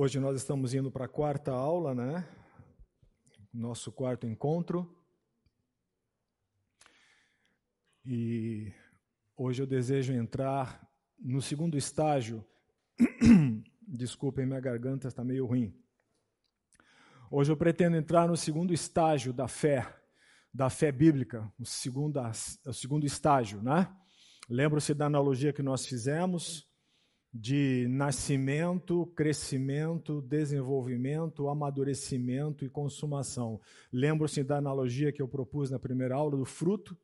Hoje nós estamos indo para a quarta aula, né? Nosso quarto encontro. E hoje eu desejo entrar no segundo estágio. Desculpem, minha garganta está meio ruim. Hoje eu pretendo entrar no segundo estágio da fé, da fé bíblica, o segundo, o segundo estágio, né? Lembra-se da analogia que nós fizemos? De nascimento, crescimento, desenvolvimento, amadurecimento e consumação. Lembro-se da analogia que eu propus na primeira aula do fruto,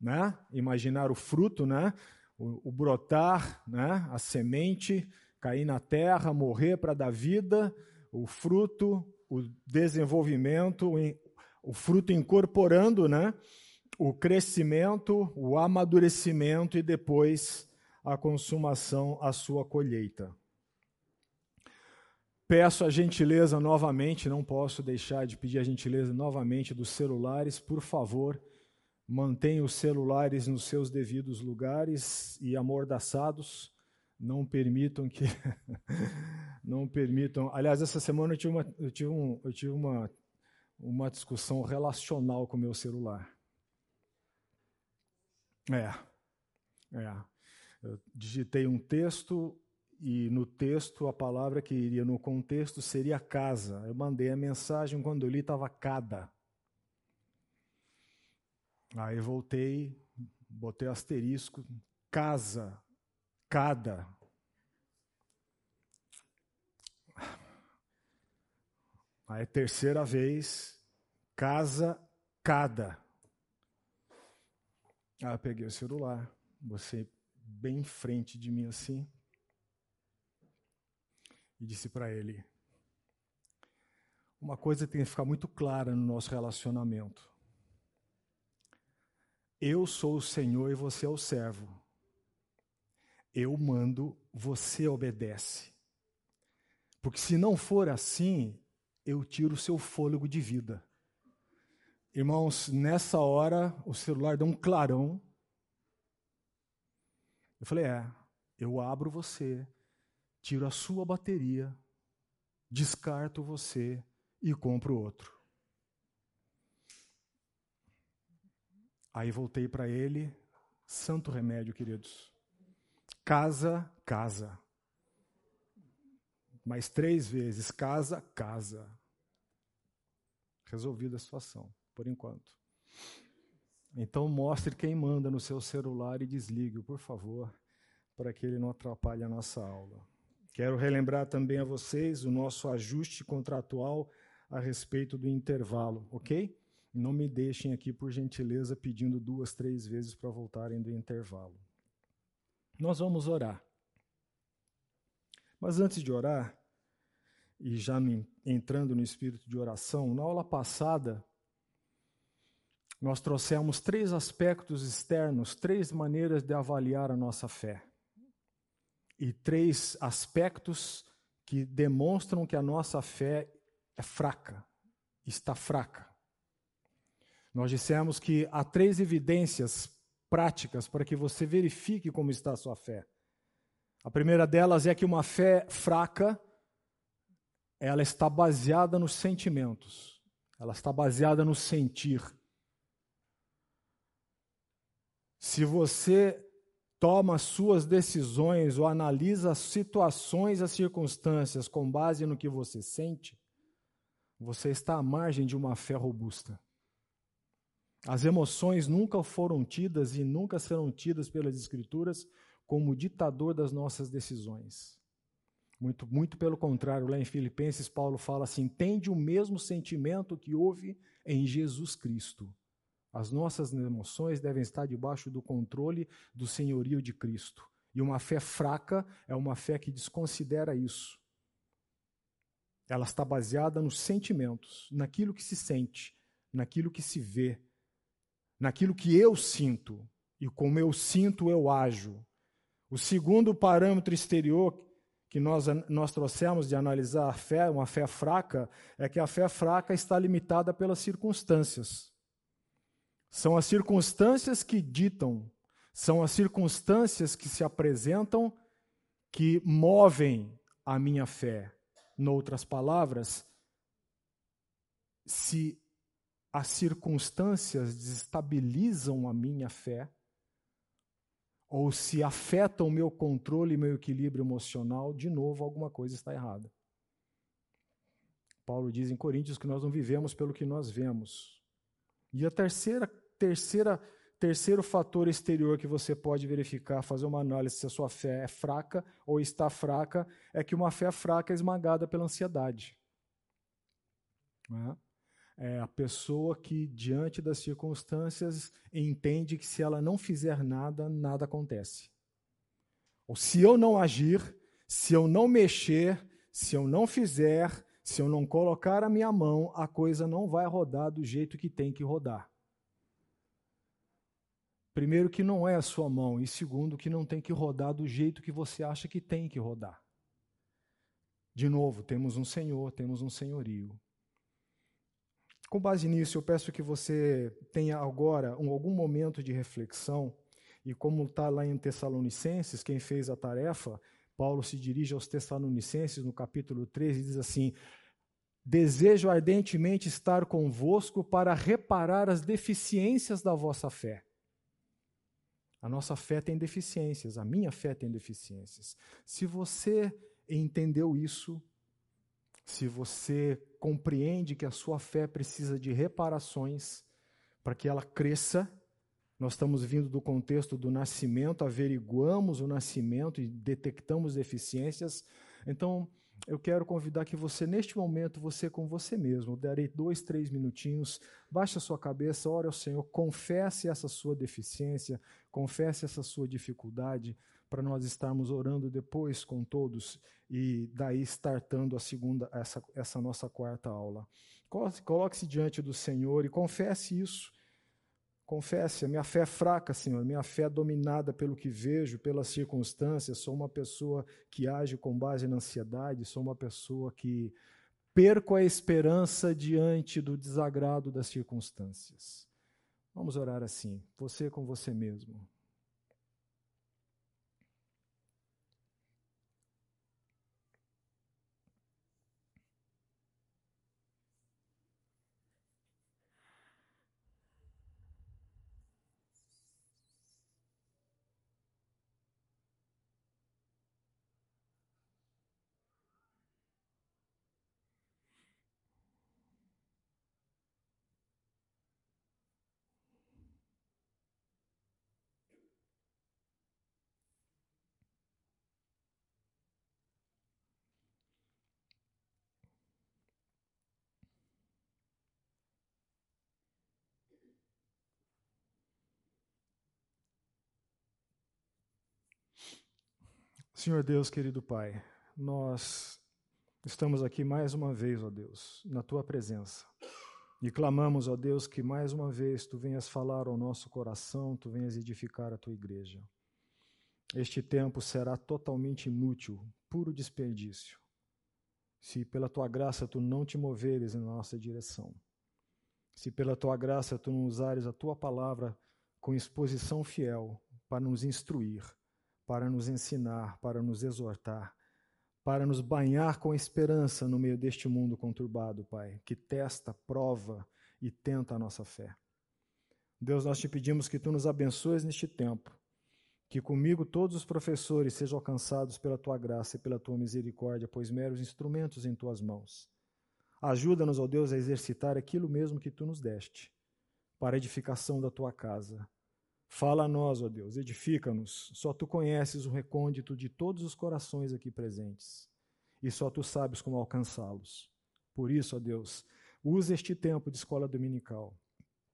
né? Imaginar o fruto, né? O, o brotar, né? A semente cair na terra, morrer para dar vida, o fruto, o desenvolvimento, o fruto incorporando, né? O crescimento, o amadurecimento e depois a consumação, a sua colheita. Peço a gentileza novamente, não posso deixar de pedir a gentileza novamente dos celulares, por favor, mantenha os celulares nos seus devidos lugares e amordaçados. Não permitam que. não permitam. Aliás, essa semana eu tive uma, eu tive um, eu tive uma, uma discussão relacional com o meu celular. É. É. Eu digitei um texto e no texto a palavra que iria no contexto seria casa. Eu mandei a mensagem, quando eu li estava cada. Aí voltei, botei asterisco, casa, cada. Aí terceira vez, casa, cada. Aí eu peguei o celular, você bem em frente de mim assim e disse para ele: Uma coisa tem que ficar muito clara no nosso relacionamento. Eu sou o Senhor e você é o servo. Eu mando, você obedece. Porque se não for assim, eu tiro o seu fôlego de vida. Irmãos, nessa hora o celular deu um clarão eu falei: é, eu abro você, tiro a sua bateria, descarto você e compro outro. Aí voltei para ele, santo remédio, queridos. Casa, casa. Mais três vezes, casa, casa. Resolvida a situação, por enquanto. Então mostre quem manda no seu celular e desligue, por favor, para que ele não atrapalhe a nossa aula. Quero relembrar também a vocês o nosso ajuste contratual a respeito do intervalo, ok? Não me deixem aqui, por gentileza, pedindo duas, três vezes para voltarem do intervalo. Nós vamos orar. Mas antes de orar, e já entrando no espírito de oração, na aula passada, nós trouxemos três aspectos externos, três maneiras de avaliar a nossa fé. E três aspectos que demonstram que a nossa fé é fraca, está fraca. Nós dissemos que há três evidências práticas para que você verifique como está a sua fé. A primeira delas é que uma fé fraca, ela está baseada nos sentimentos, ela está baseada no sentir. Se você toma suas decisões ou analisa as situações, as circunstâncias com base no que você sente, você está à margem de uma fé robusta. As emoções nunca foram tidas e nunca serão tidas pelas Escrituras como ditador das nossas decisões. Muito, muito pelo contrário, lá em Filipenses, Paulo fala assim: tende o mesmo sentimento que houve em Jesus Cristo as nossas emoções devem estar debaixo do controle do senhorio de Cristo. E uma fé fraca é uma fé que desconsidera isso. Ela está baseada nos sentimentos, naquilo que se sente, naquilo que se vê, naquilo que eu sinto. E como eu sinto, eu ajo. O segundo parâmetro exterior que nós, nós trouxemos de analisar a fé, uma fé fraca, é que a fé fraca está limitada pelas circunstâncias. São as circunstâncias que ditam, são as circunstâncias que se apresentam que movem a minha fé. Noutras palavras, se as circunstâncias desestabilizam a minha fé, ou se afetam o meu controle e meu equilíbrio emocional, de novo alguma coisa está errada. Paulo diz em Coríntios que nós não vivemos pelo que nós vemos. E a terceira, terceira, terceiro fator exterior que você pode verificar, fazer uma análise se a sua fé é fraca ou está fraca, é que uma fé fraca é esmagada pela ansiedade. É? é a pessoa que, diante das circunstâncias, entende que se ela não fizer nada, nada acontece. Ou se eu não agir, se eu não mexer, se eu não fizer, se eu não colocar a minha mão, a coisa não vai rodar do jeito que tem que rodar. Primeiro, que não é a sua mão, e segundo, que não tem que rodar do jeito que você acha que tem que rodar. De novo, temos um Senhor, temos um senhorio. Com base nisso, eu peço que você tenha agora um, algum momento de reflexão, e como está lá em Tessalonicenses, quem fez a tarefa, Paulo se dirige aos Tessalonicenses no capítulo 13 e diz assim: Desejo ardentemente estar convosco para reparar as deficiências da vossa fé. A nossa fé tem deficiências, a minha fé tem deficiências. Se você entendeu isso, se você compreende que a sua fé precisa de reparações para que ela cresça, nós estamos vindo do contexto do nascimento, averiguamos o nascimento e detectamos deficiências. Então, eu quero convidar que você, neste momento, você com você mesmo, darei dois, três minutinhos, baixe a sua cabeça, ore ao Senhor, confesse essa sua deficiência, confesse essa sua dificuldade, para nós estarmos orando depois com todos e daí startando a segunda, essa, essa nossa quarta aula. Coloque-se diante do Senhor e confesse isso. Confesse, a minha fé é fraca, Senhor, minha fé é dominada pelo que vejo, pelas circunstâncias, sou uma pessoa que age com base na ansiedade, sou uma pessoa que perco a esperança diante do desagrado das circunstâncias. Vamos orar assim, você com você mesmo. Senhor Deus, querido Pai, nós estamos aqui mais uma vez, ó Deus, na tua presença. E clamamos, ó Deus, que mais uma vez tu venhas falar ao nosso coração, tu venhas edificar a tua igreja. Este tempo será totalmente inútil, puro desperdício, se pela tua graça tu não te moveres em nossa direção. Se pela tua graça tu não usares a tua palavra com exposição fiel para nos instruir para nos ensinar, para nos exortar, para nos banhar com esperança no meio deste mundo conturbado, Pai, que testa, prova e tenta a nossa fé. Deus, nós te pedimos que tu nos abençoes neste tempo, que comigo todos os professores sejam alcançados pela tua graça e pela tua misericórdia, pois meros instrumentos em tuas mãos. Ajuda-nos, ó Deus, a exercitar aquilo mesmo que tu nos deste, para a edificação da tua casa Fala a nós, ó Deus, edifica-nos. Só tu conheces o recôndito de todos os corações aqui presentes. E só tu sabes como alcançá-los. Por isso, ó Deus, use este tempo de escola dominical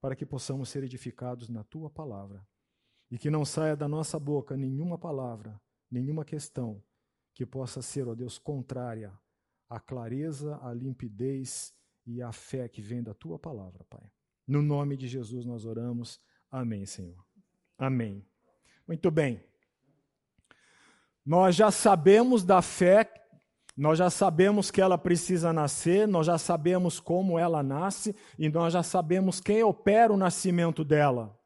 para que possamos ser edificados na tua palavra. E que não saia da nossa boca nenhuma palavra, nenhuma questão que possa ser, ó Deus, contrária à clareza, à limpidez e à fé que vem da tua palavra, Pai. No nome de Jesus nós oramos. Amém, Senhor. Amém. Muito bem. Nós já sabemos da fé, nós já sabemos que ela precisa nascer, nós já sabemos como ela nasce e nós já sabemos quem opera o nascimento dela.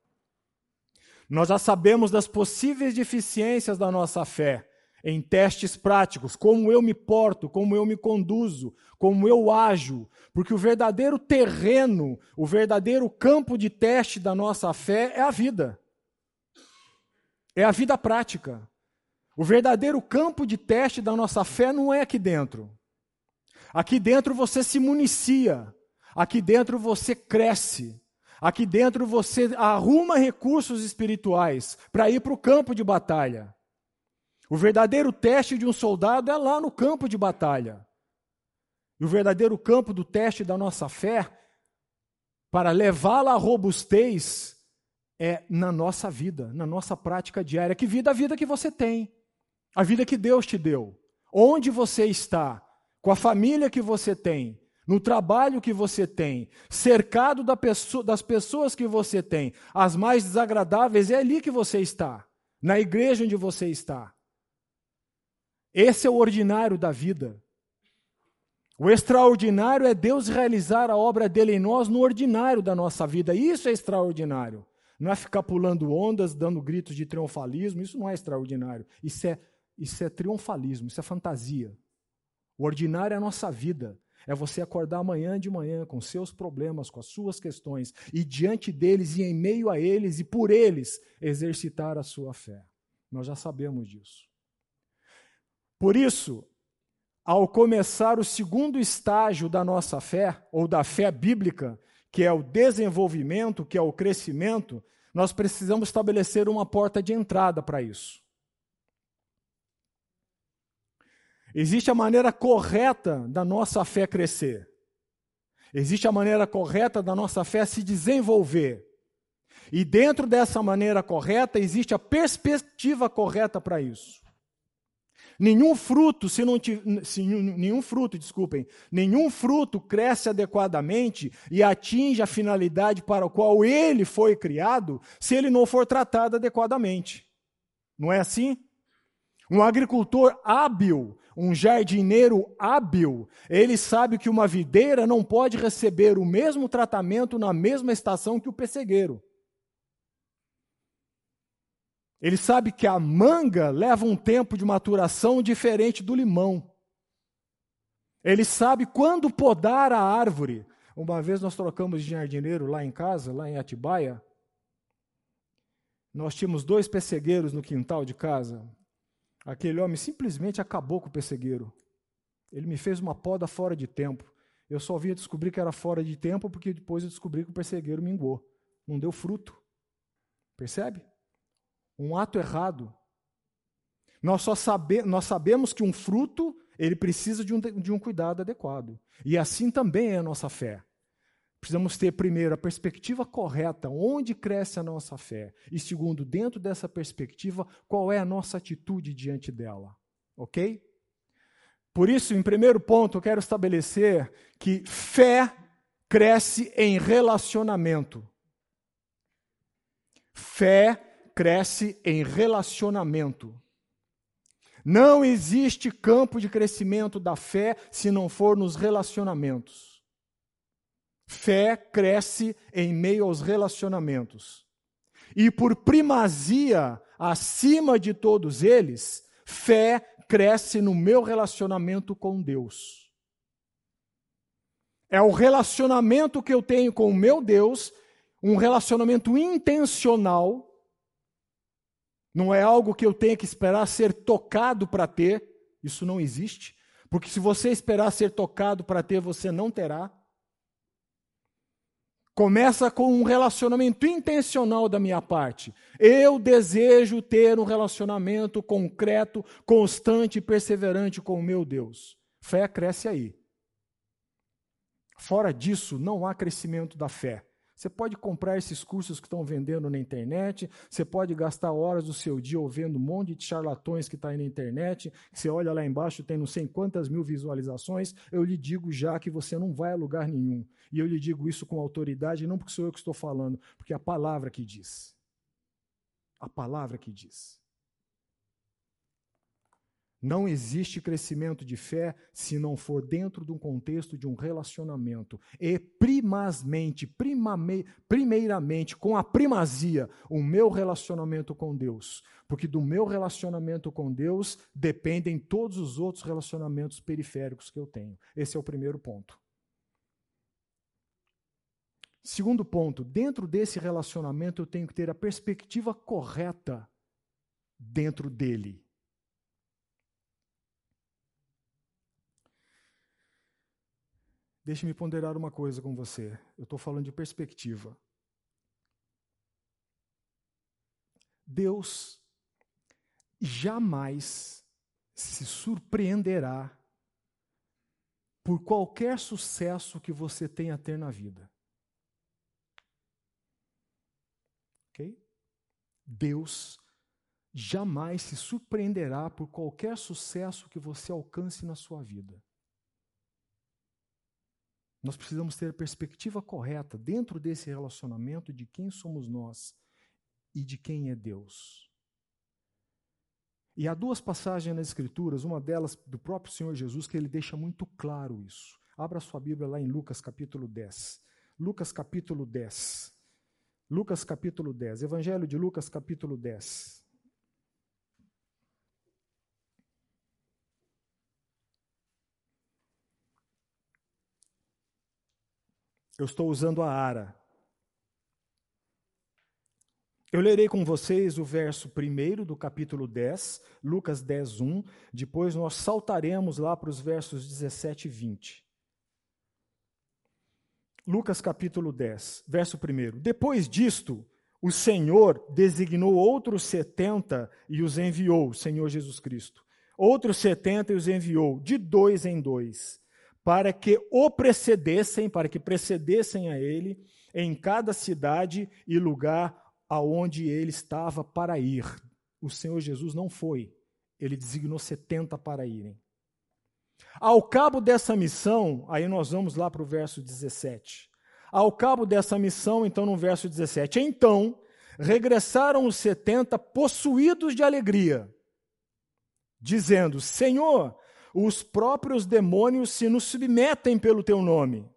Nós já sabemos das possíveis deficiências da nossa fé. em testes práticos, como eu me porto, como eu me conduzo, como eu ajo, porque o verdadeiro terreno, o verdadeiro campo de teste da nossa fé é a vida. É a vida prática. O verdadeiro campo de teste da nossa fé não é aqui dentro. Aqui dentro você se municia, aqui dentro você cresce, aqui dentro você arruma recursos espirituais para ir para o campo de batalha. O verdadeiro teste de um soldado é lá no campo de batalha. E o verdadeiro campo do teste da nossa fé, para levá-la à robustez, é na nossa vida, na nossa prática diária. Que vida a vida que você tem, a vida que Deus te deu. Onde você está, com a família que você tem, no trabalho que você tem, cercado das pessoas que você tem, as mais desagradáveis, é ali que você está, na igreja onde você está. Esse é o ordinário da vida. O extraordinário é Deus realizar a obra dele em nós no ordinário da nossa vida. Isso é extraordinário. Não é ficar pulando ondas, dando gritos de triunfalismo. Isso não é extraordinário. Isso é, isso é triunfalismo, isso é fantasia. O ordinário é a nossa vida. É você acordar amanhã de manhã com seus problemas, com as suas questões, e diante deles e em meio a eles e por eles exercitar a sua fé. Nós já sabemos disso. Por isso, ao começar o segundo estágio da nossa fé, ou da fé bíblica, que é o desenvolvimento, que é o crescimento, nós precisamos estabelecer uma porta de entrada para isso. Existe a maneira correta da nossa fé crescer. Existe a maneira correta da nossa fé se desenvolver. E dentro dessa maneira correta existe a perspectiva correta para isso. Nenhum fruto, se não se, nenhum fruto, desculpem, nenhum fruto cresce adequadamente e atinge a finalidade para a qual ele foi criado, se ele não for tratado adequadamente. Não é assim? Um agricultor hábil, um jardineiro hábil, ele sabe que uma videira não pode receber o mesmo tratamento na mesma estação que o pessegueiro. Ele sabe que a manga leva um tempo de maturação diferente do limão. Ele sabe quando podar a árvore. Uma vez nós trocamos de jardineiro lá em casa, lá em Atibaia. Nós tínhamos dois pessegueiros no quintal de casa. Aquele homem simplesmente acabou com o pessegueiro. Ele me fez uma poda fora de tempo. Eu só via descobrir que era fora de tempo porque depois eu descobri que o pessegueiro mingou. Não deu fruto. Percebe? Um ato errado. Nós só sabe, nós sabemos que um fruto ele precisa de um, de um cuidado adequado. E assim também é a nossa fé. Precisamos ter, primeiro, a perspectiva correta, onde cresce a nossa fé. E, segundo, dentro dessa perspectiva, qual é a nossa atitude diante dela. Ok? Por isso, em primeiro ponto, eu quero estabelecer que fé cresce em relacionamento. Fé cresce em relacionamento. Não existe campo de crescimento da fé se não for nos relacionamentos. Fé cresce em meio aos relacionamentos. E por primazia, acima de todos eles, fé cresce no meu relacionamento com Deus. É o relacionamento que eu tenho com o meu Deus, um relacionamento intencional, não é algo que eu tenha que esperar ser tocado para ter. Isso não existe. Porque se você esperar ser tocado para ter, você não terá. Começa com um relacionamento intencional da minha parte. Eu desejo ter um relacionamento concreto, constante e perseverante com o meu Deus. Fé cresce aí. Fora disso, não há crescimento da fé. Você pode comprar esses cursos que estão vendendo na internet, você pode gastar horas do seu dia ouvindo um monte de charlatões que está aí na internet, você olha lá embaixo, tem não sei quantas mil visualizações, eu lhe digo já que você não vai a lugar nenhum. E eu lhe digo isso com autoridade, não porque sou eu que estou falando, porque é a palavra que diz. A palavra que diz. Não existe crescimento de fé se não for dentro de um contexto de um relacionamento. E primazmente, primame, primeiramente, com a primazia, o meu relacionamento com Deus. Porque do meu relacionamento com Deus dependem todos os outros relacionamentos periféricos que eu tenho. Esse é o primeiro ponto. Segundo ponto, dentro desse relacionamento eu tenho que ter a perspectiva correta dentro dele. Deixe-me ponderar uma coisa com você. Eu estou falando de perspectiva. Deus jamais se surpreenderá por qualquer sucesso que você tenha a ter na vida. Ok? Deus jamais se surpreenderá por qualquer sucesso que você alcance na sua vida. Nós precisamos ter a perspectiva correta dentro desse relacionamento de quem somos nós e de quem é Deus. E há duas passagens nas Escrituras, uma delas do próprio Senhor Jesus, que ele deixa muito claro isso. Abra sua Bíblia lá em Lucas capítulo 10. Lucas capítulo 10. Lucas capítulo 10. Evangelho de Lucas capítulo 10. Eu estou usando a ara. Eu lerei com vocês o verso 1 do capítulo 10, Lucas 10, 1. Depois nós saltaremos lá para os versos 17 e 20. Lucas capítulo 10, verso 1. Depois disto, o Senhor designou outros setenta e os enviou, Senhor Jesus Cristo. Outros setenta e os enviou, de dois em dois para que o precedessem, para que precedessem a ele em cada cidade e lugar aonde ele estava para ir. O Senhor Jesus não foi, ele designou 70 para irem. Ao cabo dessa missão, aí nós vamos lá para o verso 17. Ao cabo dessa missão, então no verso 17, então regressaram os 70 possuídos de alegria, dizendo: Senhor, os próprios demônios se nos submetem pelo teu nome.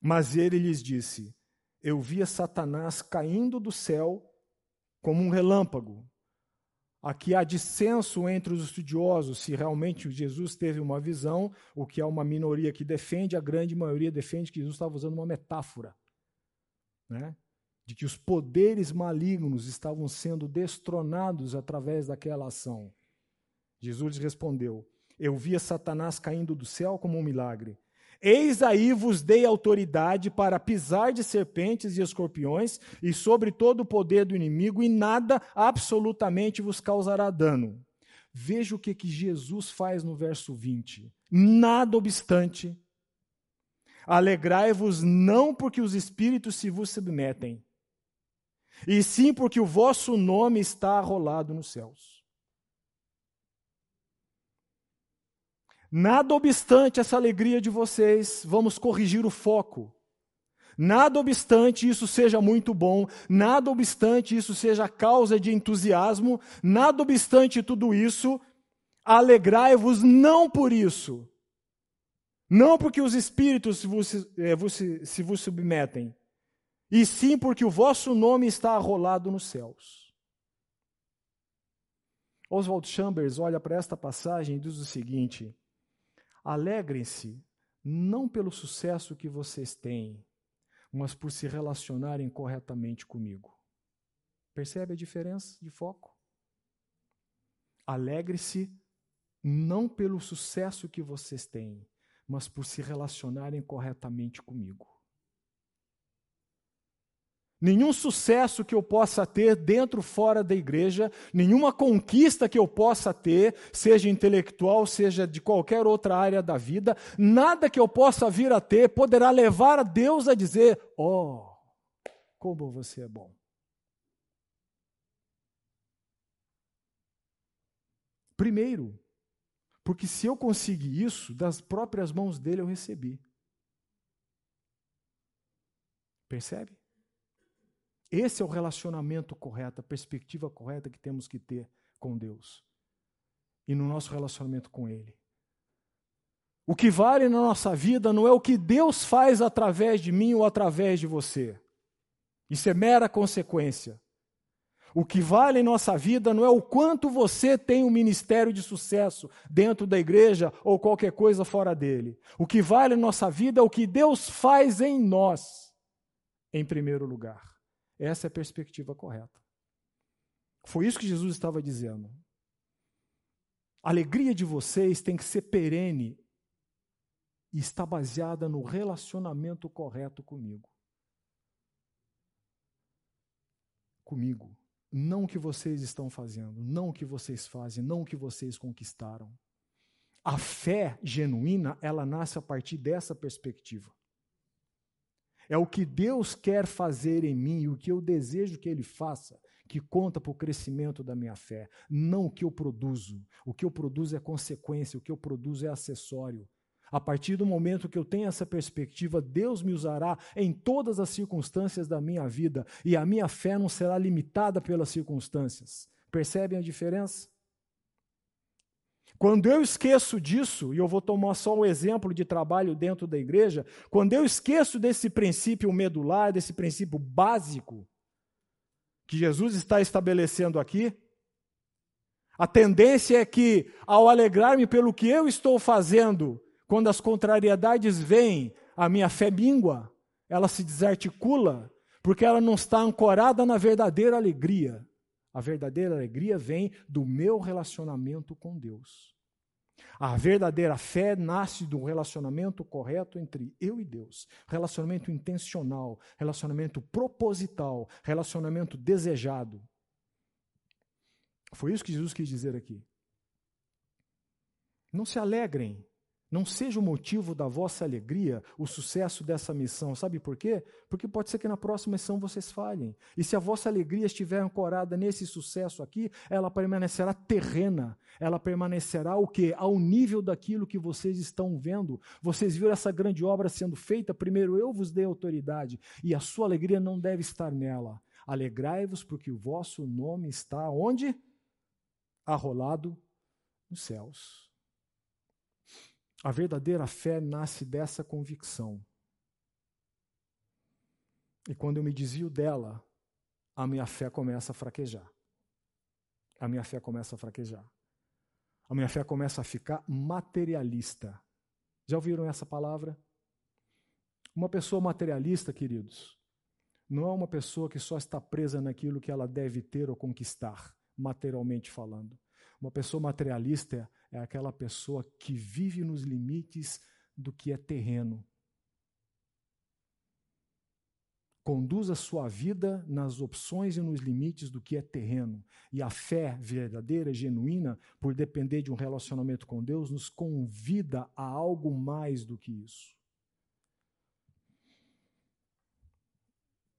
Mas ele lhes disse: Eu via Satanás caindo do céu como um relâmpago. Aqui há dissenso entre os estudiosos se realmente Jesus teve uma visão, o que é uma minoria que defende, a grande maioria defende que Jesus estava usando uma metáfora. Né? De que os poderes malignos estavam sendo destronados através daquela ação. Jesus respondeu: Eu via Satanás caindo do céu como um milagre. Eis aí vos dei autoridade para pisar de serpentes e escorpiões e sobre todo o poder do inimigo, e nada absolutamente vos causará dano. Veja o que, que Jesus faz no verso 20. Nada obstante, alegrai-vos não porque os espíritos se vos submetem, e sim porque o vosso nome está arrolado nos céus. Nada obstante essa alegria de vocês, vamos corrigir o foco. Nada obstante isso seja muito bom, nada obstante isso seja causa de entusiasmo, nada obstante tudo isso, alegrai-vos não por isso, não porque os espíritos se vos, eh, se vos submetem, e sim porque o vosso nome está arrolado nos céus. Oswald Chambers olha para esta passagem e diz o seguinte: Alegrem-se não pelo sucesso que vocês têm, mas por se relacionarem corretamente comigo. Percebe a diferença de foco? Alegre-se não pelo sucesso que vocês têm, mas por se relacionarem corretamente comigo. Nenhum sucesso que eu possa ter dentro ou fora da igreja, nenhuma conquista que eu possa ter, seja intelectual, seja de qualquer outra área da vida, nada que eu possa vir a ter poderá levar a Deus a dizer: Oh, como você é bom. Primeiro, porque se eu conseguir isso, das próprias mãos dele eu recebi. Percebe? Esse é o relacionamento correto, a perspectiva correta que temos que ter com Deus. e no nosso relacionamento com Ele. O que vale na nossa vida não é o que Deus faz através de mim ou através de você. Isso é mera consequência. O que vale em nossa vida não é o quanto você tem um ministério de sucesso dentro da igreja ou qualquer coisa fora dele. O que vale em nossa vida é o que Deus faz em nós, em primeiro lugar. Essa é a perspectiva correta. Foi isso que Jesus estava dizendo. A alegria de vocês tem que ser perene e está baseada no relacionamento correto comigo. Comigo. Não o que vocês estão fazendo, não o que vocês fazem, não o que vocês conquistaram. A fé genuína, ela nasce a partir dessa perspectiva. É o que Deus quer fazer em mim, o que eu desejo que Ele faça, que conta para o crescimento da minha fé, não o que eu produzo. O que eu produzo é consequência, o que eu produzo é acessório. A partir do momento que eu tenho essa perspectiva, Deus me usará em todas as circunstâncias da minha vida e a minha fé não será limitada pelas circunstâncias. Percebem a diferença? Quando eu esqueço disso, e eu vou tomar só o exemplo de trabalho dentro da igreja, quando eu esqueço desse princípio medular, desse princípio básico que Jesus está estabelecendo aqui, a tendência é que, ao alegrar-me pelo que eu estou fazendo, quando as contrariedades vêm, a minha fé mingua, ela se desarticula, porque ela não está ancorada na verdadeira alegria. A verdadeira alegria vem do meu relacionamento com Deus. A verdadeira fé nasce do relacionamento correto entre eu e Deus. Relacionamento intencional, relacionamento proposital, relacionamento desejado. Foi isso que Jesus quis dizer aqui. Não se alegrem não seja o motivo da vossa alegria o sucesso dessa missão. Sabe por quê? Porque pode ser que na próxima missão vocês falhem. E se a vossa alegria estiver ancorada nesse sucesso aqui, ela permanecerá terrena. Ela permanecerá o quê? Ao nível daquilo que vocês estão vendo. Vocês viram essa grande obra sendo feita, primeiro eu vos dei autoridade, e a sua alegria não deve estar nela. Alegrai-vos porque o vosso nome está onde? Arrolado nos céus. A verdadeira fé nasce dessa convicção. E quando eu me desvio dela, a minha fé começa a fraquejar. A minha fé começa a fraquejar. A minha fé começa a ficar materialista. Já ouviram essa palavra? Uma pessoa materialista, queridos, não é uma pessoa que só está presa naquilo que ela deve ter ou conquistar, materialmente falando. Uma pessoa materialista é aquela pessoa que vive nos limites do que é terreno. Conduz a sua vida nas opções e nos limites do que é terreno. E a fé verdadeira, genuína, por depender de um relacionamento com Deus, nos convida a algo mais do que isso.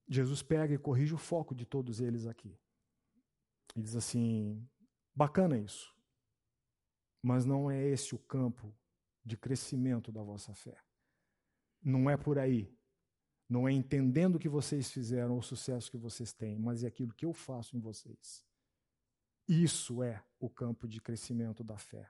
Jesus pega e corrige o foco de todos eles aqui. Ele diz assim: bacana isso. Mas não é esse o campo de crescimento da vossa fé. Não é por aí. Não é entendendo o que vocês fizeram o sucesso que vocês têm, mas é aquilo que eu faço em vocês. Isso é o campo de crescimento da fé.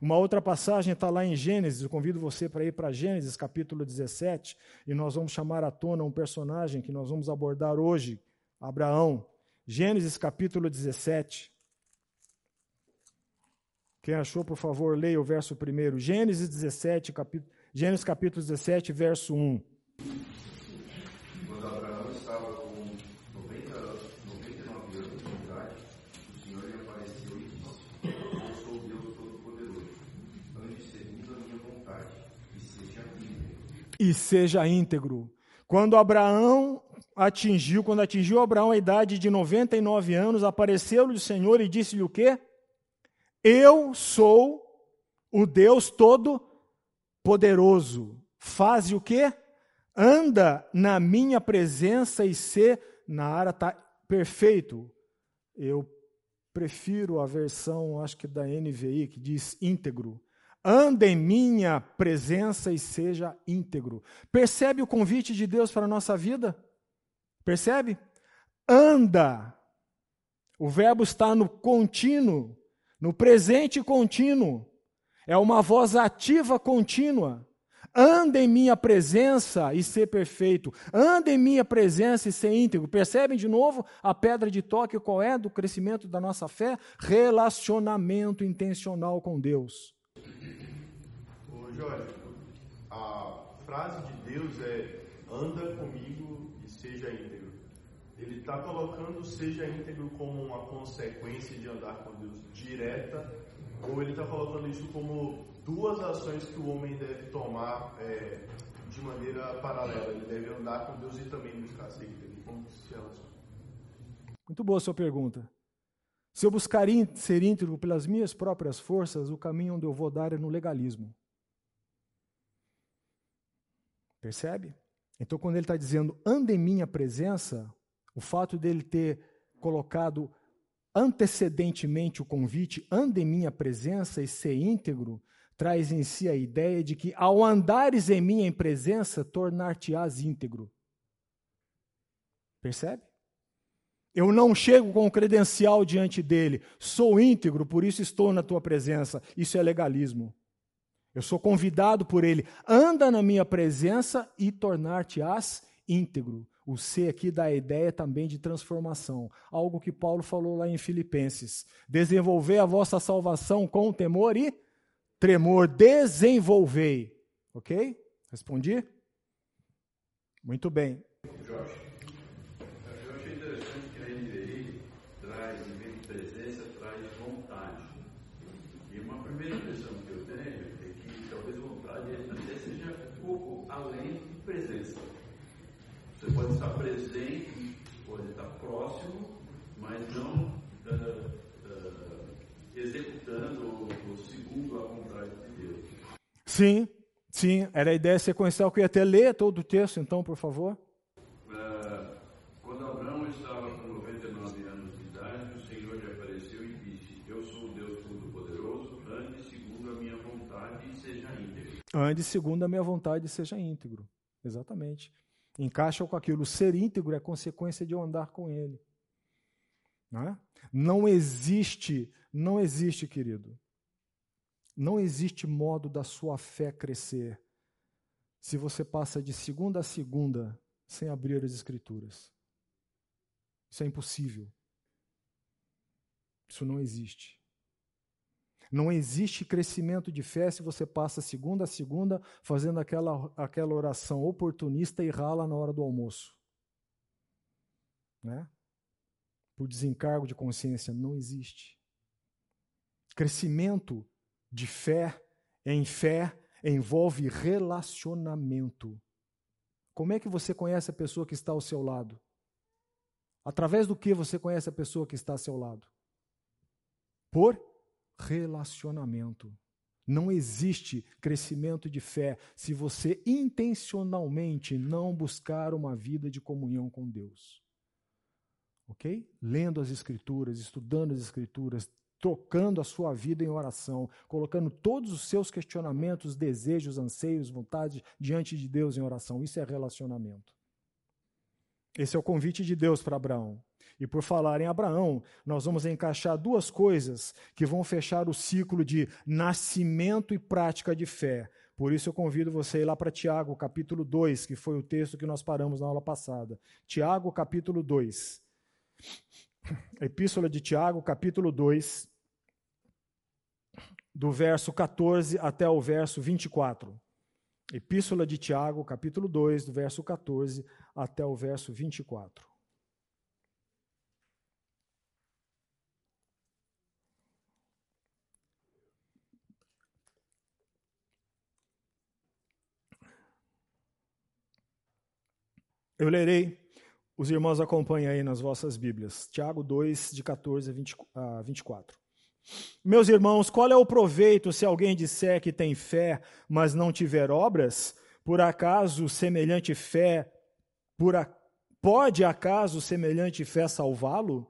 Uma outra passagem está lá em Gênesis, eu convido você para ir para Gênesis capítulo 17, e nós vamos chamar à tona um personagem que nós vamos abordar hoje, Abraão. Gênesis capítulo 17. Quem achou, por favor, leia o verso primeiro. Gênesis 17, capítulo, Gênesis capítulo 17, verso 1. Quando Abraão estava com 90, 99 anos de idade, o Senhor lhe apareceu e disse: Eu sou Deus Todo-Poderoso. Ande segundo a minha vontade e seja íntegro. E seja íntegro. Quando Abraão atingiu, quando atingiu Abraão a idade de 99 anos, apareceu-lhe o Senhor e disse-lhe o quê? Eu sou o Deus Todo-Poderoso. Faze o quê? Anda na minha presença e ser na área tá perfeito. Eu prefiro a versão, acho que da NVI, que diz íntegro. Anda em minha presença e seja íntegro. Percebe o convite de Deus para a nossa vida? Percebe? Anda. O verbo está no contínuo no presente contínuo. É uma voz ativa contínua. Anda em minha presença e ser perfeito. Anda em minha presença e ser íntegro. Percebem de novo a pedra de toque qual é do crescimento da nossa fé? Relacionamento intencional com Deus. Ô Jorge, a frase de Deus é anda comigo e seja íntegro. Ele está colocando seja íntegro como uma consequência de andar com Deus direta, ou ele está colocando isso como duas ações que o homem deve tomar é, de maneira paralela. Ele deve andar com Deus e também buscar ser íntegro. Como se relaciona? Muito boa a sua pergunta. Se eu buscar ser íntegro pelas minhas próprias forças, o caminho onde eu vou dar é no legalismo. Percebe? Então, quando ele está dizendo anda em minha presença, o fato dele ter colocado antecedentemente o convite, anda em minha presença e ser íntegro, traz em si a ideia de que ao andares em minha presença, tornar-te-ás íntegro. Percebe? Eu não chego com credencial diante dele, sou íntegro, por isso estou na tua presença. Isso é legalismo. Eu sou convidado por ele, anda na minha presença e tornar-te-ás íntegro. O C aqui dá a ideia também de transformação, algo que Paulo falou lá em Filipenses. Desenvolver a vossa salvação com temor e tremor, desenvolvei. Ok? Respondi? Muito bem. Jorge, eu achei interessante que a NVI traz, em vez de presença, traz vontade. E uma primeira impressão que eu tenho é que talvez vontade até seja um pouco além de presença. Você pode estar presente, pode estar próximo, mas não uh, uh, executando ou segundo a vontade de Deus. Sim, sim, era a ideia sequencial que eu ia até ler todo o texto, então, por favor. Uh, quando Abraão estava com 99 anos de idade, o Senhor lhe apareceu e disse: Eu sou o Deus Todo-Poderoso, ande segundo a minha vontade e seja íntegro. Ande segundo a minha vontade e seja íntegro. Exatamente. Encaixa com aquilo. Ser íntegro é consequência de eu andar com ele. É? não existe, não existe, querido. Não existe modo da sua fé crescer se você passa de segunda a segunda sem abrir as escrituras. Isso é impossível. Isso não existe. Não existe crescimento de fé se você passa segunda a segunda fazendo aquela, aquela oração oportunista e rala na hora do almoço. Né? Por desencargo de consciência, não existe. Crescimento de fé em fé envolve relacionamento. Como é que você conhece a pessoa que está ao seu lado? Através do que você conhece a pessoa que está ao seu lado? Por relacionamento. Não existe crescimento de fé se você intencionalmente não buscar uma vida de comunhão com Deus. Ok? Lendo as Escrituras, estudando as Escrituras, trocando a sua vida em oração, colocando todos os seus questionamentos, desejos, anseios, vontades diante de Deus em oração. Isso é relacionamento. Esse é o convite de Deus para Abraão. E por falar em Abraão, nós vamos encaixar duas coisas que vão fechar o ciclo de nascimento e prática de fé. Por isso eu convido você a ir lá para Tiago, capítulo 2, que foi o texto que nós paramos na aula passada. Tiago, capítulo 2. Epístola de Tiago, capítulo 2, do verso 14 até o verso 24. Epístola de Tiago, capítulo 2, do verso 14 até o verso 24. Eu lerei, os irmãos acompanhem aí nas vossas Bíblias. Tiago 2, de 14 a 24. Meus irmãos, qual é o proveito se alguém disser que tem fé, mas não tiver obras? Por acaso semelhante fé, por a, pode acaso semelhante fé salvá-lo?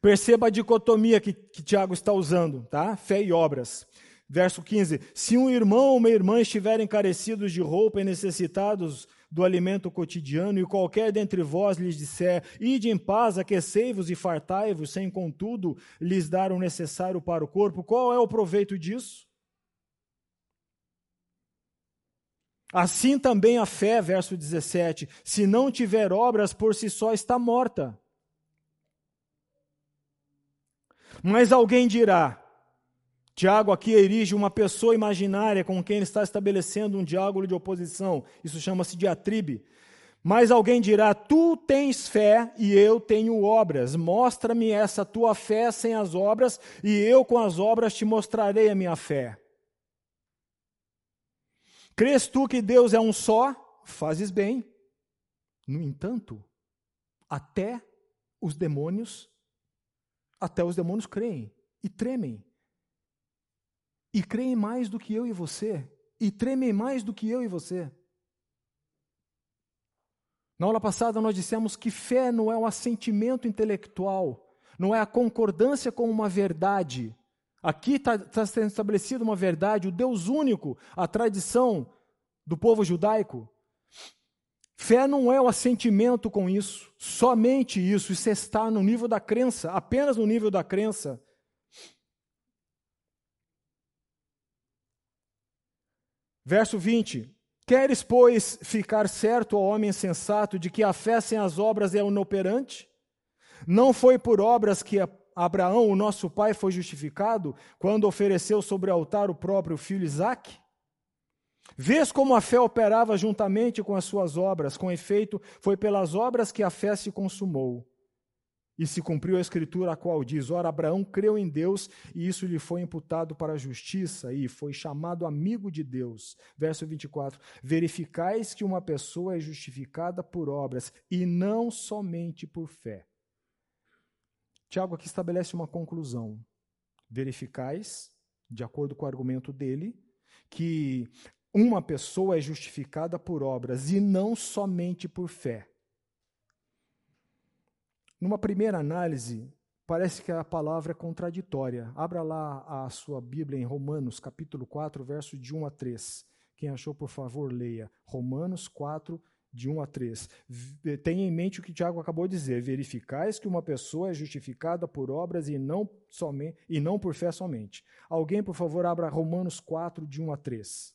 Perceba a dicotomia que, que Tiago está usando, tá? Fé e obras. Verso 15: Se um irmão ou uma irmã estiverem carecidos de roupa e necessitados do alimento cotidiano, e qualquer dentre vós lhes disser: Ide em paz, aquecei-vos e fartai-vos, sem contudo lhes dar o necessário para o corpo, qual é o proveito disso? Assim também a fé, verso 17, se não tiver obras, por si só está morta. Mas alguém dirá, Tiago aqui erige uma pessoa imaginária com quem ele está estabelecendo um diálogo de oposição. Isso chama-se diatribe. Mas alguém dirá: Tu tens fé e eu tenho obras. Mostra-me essa tua fé sem as obras, e eu com as obras te mostrarei a minha fé. Crês tu que Deus é um só? Fazes bem. No entanto, até os demônios, até os demônios creem e tremem e creem mais do que eu e você, e tremem mais do que eu e você. Na aula passada nós dissemos que fé não é um assentimento intelectual, não é a concordância com uma verdade. Aqui está tá sendo estabelecida uma verdade, o Deus único, a tradição do povo judaico. Fé não é o assentimento com isso, somente isso, isso está no nível da crença, apenas no nível da crença. Verso 20: Queres, pois, ficar certo, ó homem sensato, de que a fé sem as obras é inoperante? Não foi por obras que Abraão, o nosso pai, foi justificado quando ofereceu sobre o altar o próprio filho Isaque? Vês como a fé operava juntamente com as suas obras, com efeito, foi pelas obras que a fé se consumou. E se cumpriu a escritura a qual diz: Ora, Abraão creu em Deus e isso lhe foi imputado para a justiça e foi chamado amigo de Deus. Verso 24: Verificais que uma pessoa é justificada por obras e não somente por fé. Tiago aqui estabelece uma conclusão. Verificais, de acordo com o argumento dele, que uma pessoa é justificada por obras e não somente por fé. Numa primeira análise, parece que a palavra é contraditória. Abra lá a sua Bíblia em Romanos, capítulo 4, verso de 1 a 3. Quem achou, por favor, leia. Romanos 4, de 1 a 3. Tenha em mente o que Tiago acabou de dizer: verificais que uma pessoa é justificada por obras e não, somente, e não por fé somente. Alguém, por favor, abra Romanos 4, de 1 a 3.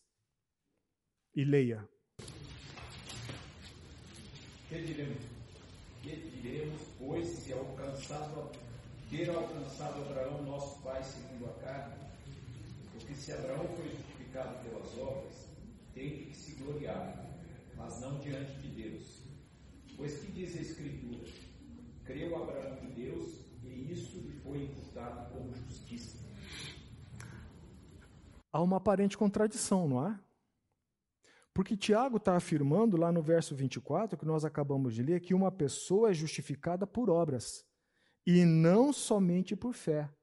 E leia. Que diremos? Diremos, pois, se alcançado, ter alcançado Abraão, nosso pai, segundo a carne? Porque se Abraão foi justificado pelas obras, tem que se gloriar, mas não diante de Deus. Pois que diz a Escritura? Creu Abraão em Deus, e isso lhe foi imputado como justiça. Há uma aparente contradição, não é? Porque Tiago está afirmando lá no verso 24, que nós acabamos de ler, que uma pessoa é justificada por obras e não somente por fé.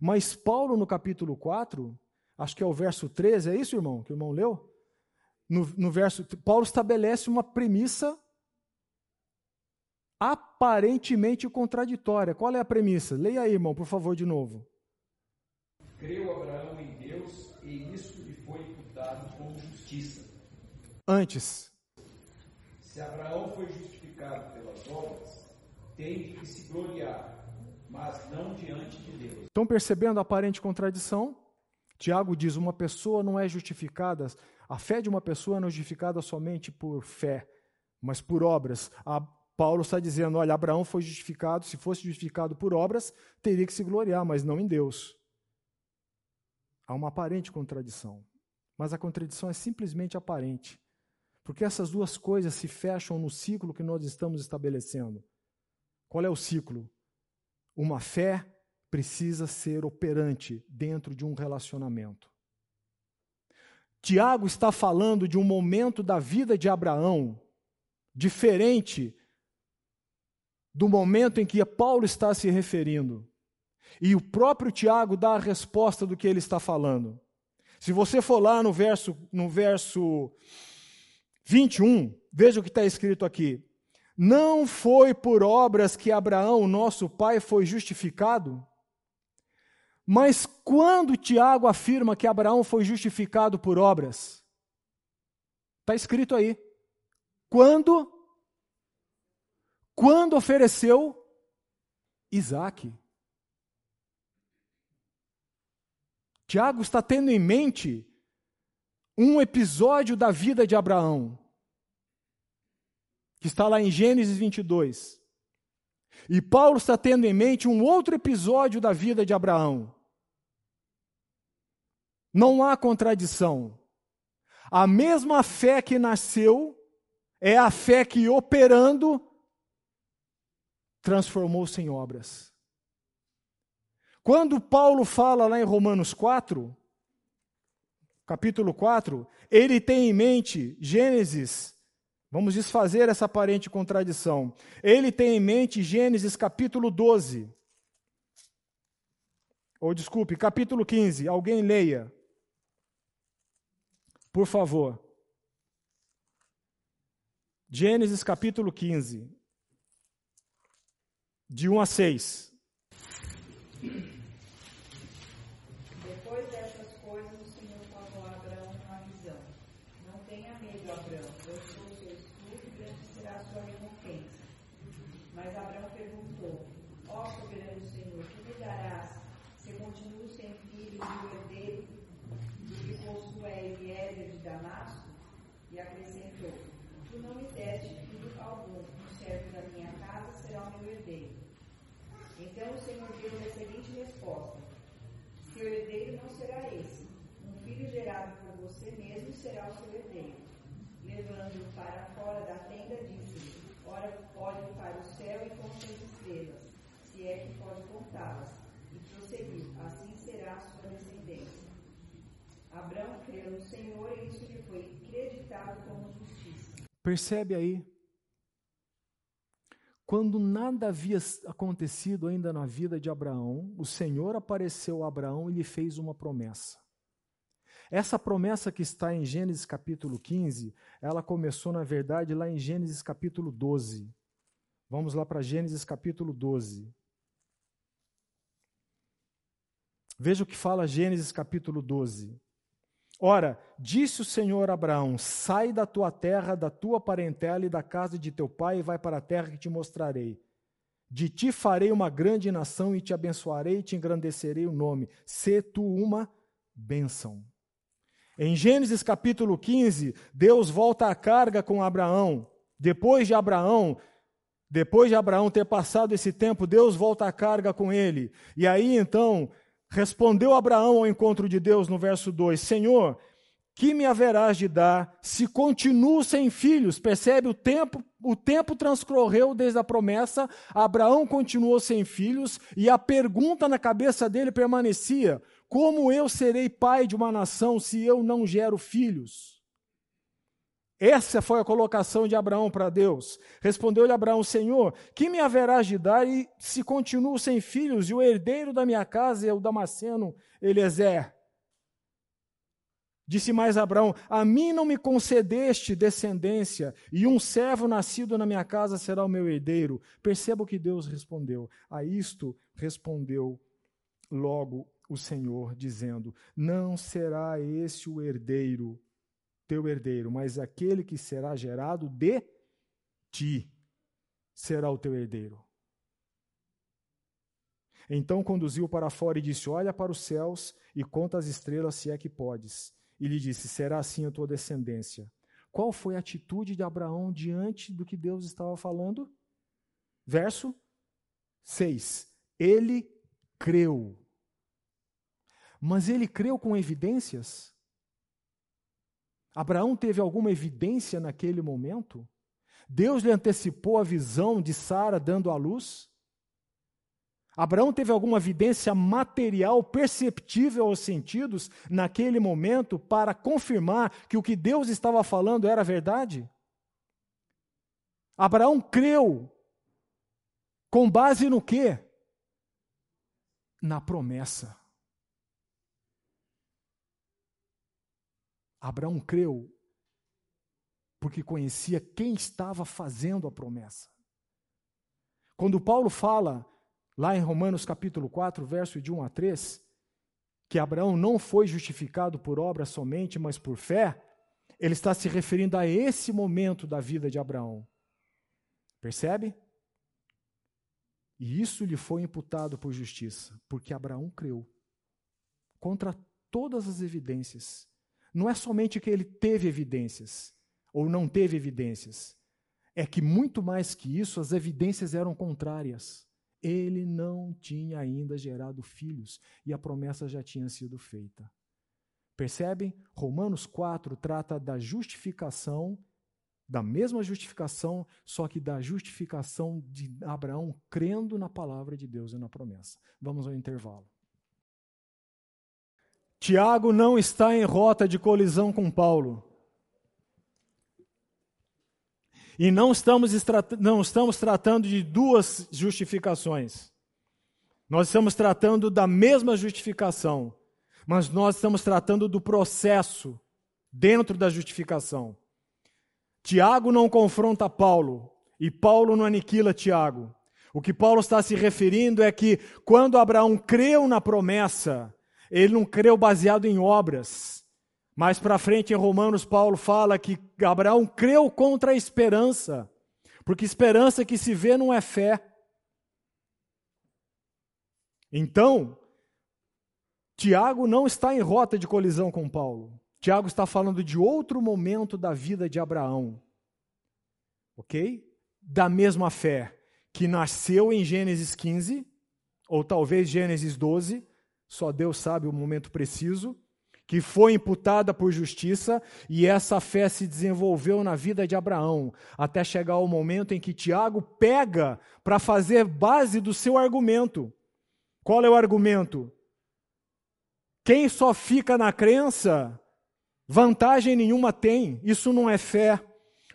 Mas Paulo, no capítulo 4, acho que é o verso 13, é isso, irmão, que o irmão leu? No, no verso, Paulo estabelece uma premissa aparentemente contraditória. Qual é a premissa? Leia aí, irmão, por favor, de novo. Creu Abraão em Deus e isso lhe foi imputado como justiça. Antes. Se Abraão foi justificado pelas obras, tem que se gloriar, mas não diante de Deus. Estão percebendo a aparente contradição? Tiago diz: uma pessoa não é justificada, a fé de uma pessoa não é justificada somente por fé, mas por obras. A Paulo está dizendo: olha, Abraão foi justificado, se fosse justificado por obras, teria que se gloriar, mas não em Deus. Há uma aparente contradição. Mas a contradição é simplesmente aparente. Porque essas duas coisas se fecham no ciclo que nós estamos estabelecendo. Qual é o ciclo? Uma fé precisa ser operante dentro de um relacionamento. Tiago está falando de um momento da vida de Abraão diferente do momento em que Paulo está se referindo. E o próprio Tiago dá a resposta do que ele está falando. Se você for lá no verso, no verso 21, veja o que está escrito aqui. Não foi por obras que Abraão, nosso pai, foi justificado? Mas quando Tiago afirma que Abraão foi justificado por obras? Está escrito aí. Quando? Quando ofereceu Isaac. Tiago está tendo em mente um episódio da vida de Abraão, que está lá em Gênesis 22. E Paulo está tendo em mente um outro episódio da vida de Abraão. Não há contradição. A mesma fé que nasceu é a fé que, operando, transformou-se em obras. Quando Paulo fala lá em Romanos 4, capítulo 4, ele tem em mente Gênesis, vamos desfazer essa aparente contradição. Ele tem em mente Gênesis capítulo 12. Ou desculpe, capítulo 15. Alguém leia. Por favor. Gênesis capítulo 15. De 1 a 6. Percebe aí? Quando nada havia acontecido ainda na vida de Abraão, o Senhor apareceu a Abraão e lhe fez uma promessa. Essa promessa que está em Gênesis capítulo 15, ela começou, na verdade, lá em Gênesis capítulo 12. Vamos lá para Gênesis capítulo 12. Veja o que fala Gênesis capítulo 12. Ora, disse o Senhor a Abraão: Sai da tua terra, da tua parentela e da casa de teu pai, e vai para a terra que te mostrarei. De ti farei uma grande nação, e te abençoarei, e te engrandecerei o nome. Sê tu uma bênção. Em Gênesis capítulo 15, Deus volta à carga com Abraão. Depois de Abraão, depois de Abraão ter passado esse tempo, Deus volta à carga com ele. E aí então Respondeu Abraão ao encontro de Deus no verso 2: Senhor, que me haverás de dar se continuo sem filhos? Percebe o tempo, o tempo transcorreu desde a promessa, Abraão continuou sem filhos e a pergunta na cabeça dele permanecia: como eu serei pai de uma nação se eu não gero filhos? Essa foi a colocação de Abraão para Deus. Respondeu-lhe Abraão: Senhor, que me haverás de dar e se continuo sem filhos e o herdeiro da minha casa é o Damasceno Eliezer? Disse mais Abraão: A mim não me concedeste descendência, e um servo nascido na minha casa será o meu herdeiro. Perceba o que Deus respondeu. A isto respondeu logo o Senhor, dizendo: Não será esse o herdeiro teu herdeiro, mas aquele que será gerado de ti será o teu herdeiro. Então conduziu para fora e disse: Olha para os céus e conta as estrelas, se é que podes. E lhe disse: Será assim a tua descendência. Qual foi a atitude de Abraão diante do que Deus estava falando? Verso 6. Ele creu. Mas ele creu com evidências? Abraão teve alguma evidência naquele momento? Deus lhe antecipou a visão de Sara dando à luz? Abraão teve alguma evidência material perceptível aos sentidos naquele momento para confirmar que o que Deus estava falando era verdade? Abraão creu com base no quê? Na promessa. Abraão creu porque conhecia quem estava fazendo a promessa. Quando Paulo fala, lá em Romanos capítulo 4, verso de 1 a 3, que Abraão não foi justificado por obra somente, mas por fé, ele está se referindo a esse momento da vida de Abraão. Percebe? E isso lhe foi imputado por justiça, porque Abraão creu contra todas as evidências. Não é somente que ele teve evidências ou não teve evidências, é que muito mais que isso, as evidências eram contrárias. Ele não tinha ainda gerado filhos e a promessa já tinha sido feita. Percebem? Romanos 4 trata da justificação, da mesma justificação, só que da justificação de Abraão crendo na palavra de Deus e na promessa. Vamos ao intervalo. Tiago não está em rota de colisão com Paulo. E não estamos, não estamos tratando de duas justificações. Nós estamos tratando da mesma justificação, mas nós estamos tratando do processo dentro da justificação. Tiago não confronta Paulo e Paulo não aniquila Tiago. O que Paulo está se referindo é que quando Abraão creu na promessa, ele não creu baseado em obras, mais para frente em Romanos, Paulo fala que Abraão creu contra a esperança, porque esperança que se vê não é fé. Então, Tiago não está em rota de colisão com Paulo. Tiago está falando de outro momento da vida de Abraão. Ok? Da mesma fé que nasceu em Gênesis 15, ou talvez Gênesis 12, só Deus sabe o momento preciso que foi imputada por justiça, e essa fé se desenvolveu na vida de Abraão, até chegar o momento em que Tiago pega para fazer base do seu argumento. Qual é o argumento? Quem só fica na crença, vantagem nenhuma tem, isso não é fé.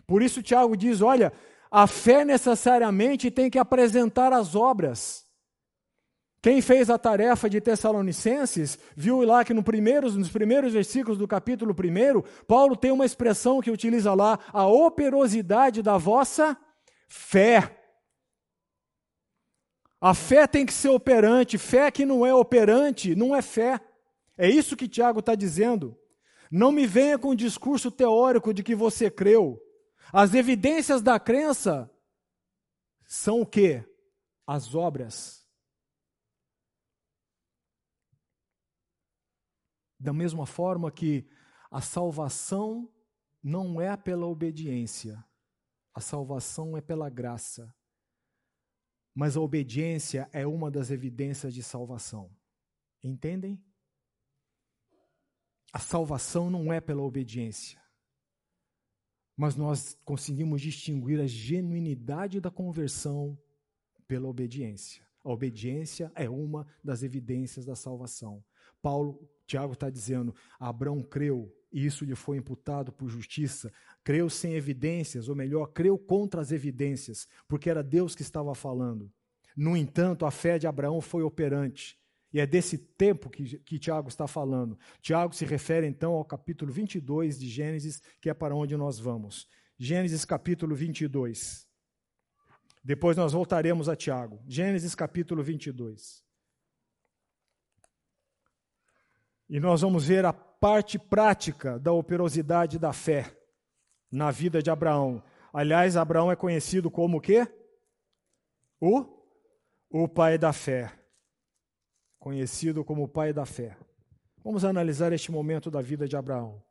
Por isso, Tiago diz: olha, a fé necessariamente tem que apresentar as obras. Quem fez a tarefa de Tessalonicenses viu lá que no nos primeiros versículos do capítulo 1, Paulo tem uma expressão que utiliza lá, a operosidade da vossa fé. A fé tem que ser operante, fé que não é operante não é fé. É isso que Tiago está dizendo. Não me venha com o discurso teórico de que você creu. As evidências da crença são o quê? As obras. Da mesma forma que a salvação não é pela obediência, a salvação é pela graça. Mas a obediência é uma das evidências de salvação. Entendem? A salvação não é pela obediência. Mas nós conseguimos distinguir a genuinidade da conversão pela obediência. A obediência é uma das evidências da salvação. Paulo Tiago está dizendo: Abraão creu e isso lhe foi imputado por justiça. Creu sem evidências, ou melhor, creu contra as evidências, porque era Deus que estava falando. No entanto, a fé de Abraão foi operante. E é desse tempo que, que Tiago está falando. Tiago se refere então ao capítulo 22 de Gênesis, que é para onde nós vamos. Gênesis capítulo 22. Depois nós voltaremos a Tiago. Gênesis capítulo 22. E nós vamos ver a parte prática da operosidade da fé na vida de Abraão. Aliás, Abraão é conhecido como o quê? O, o pai da fé. Conhecido como o pai da fé. Vamos analisar este momento da vida de Abraão.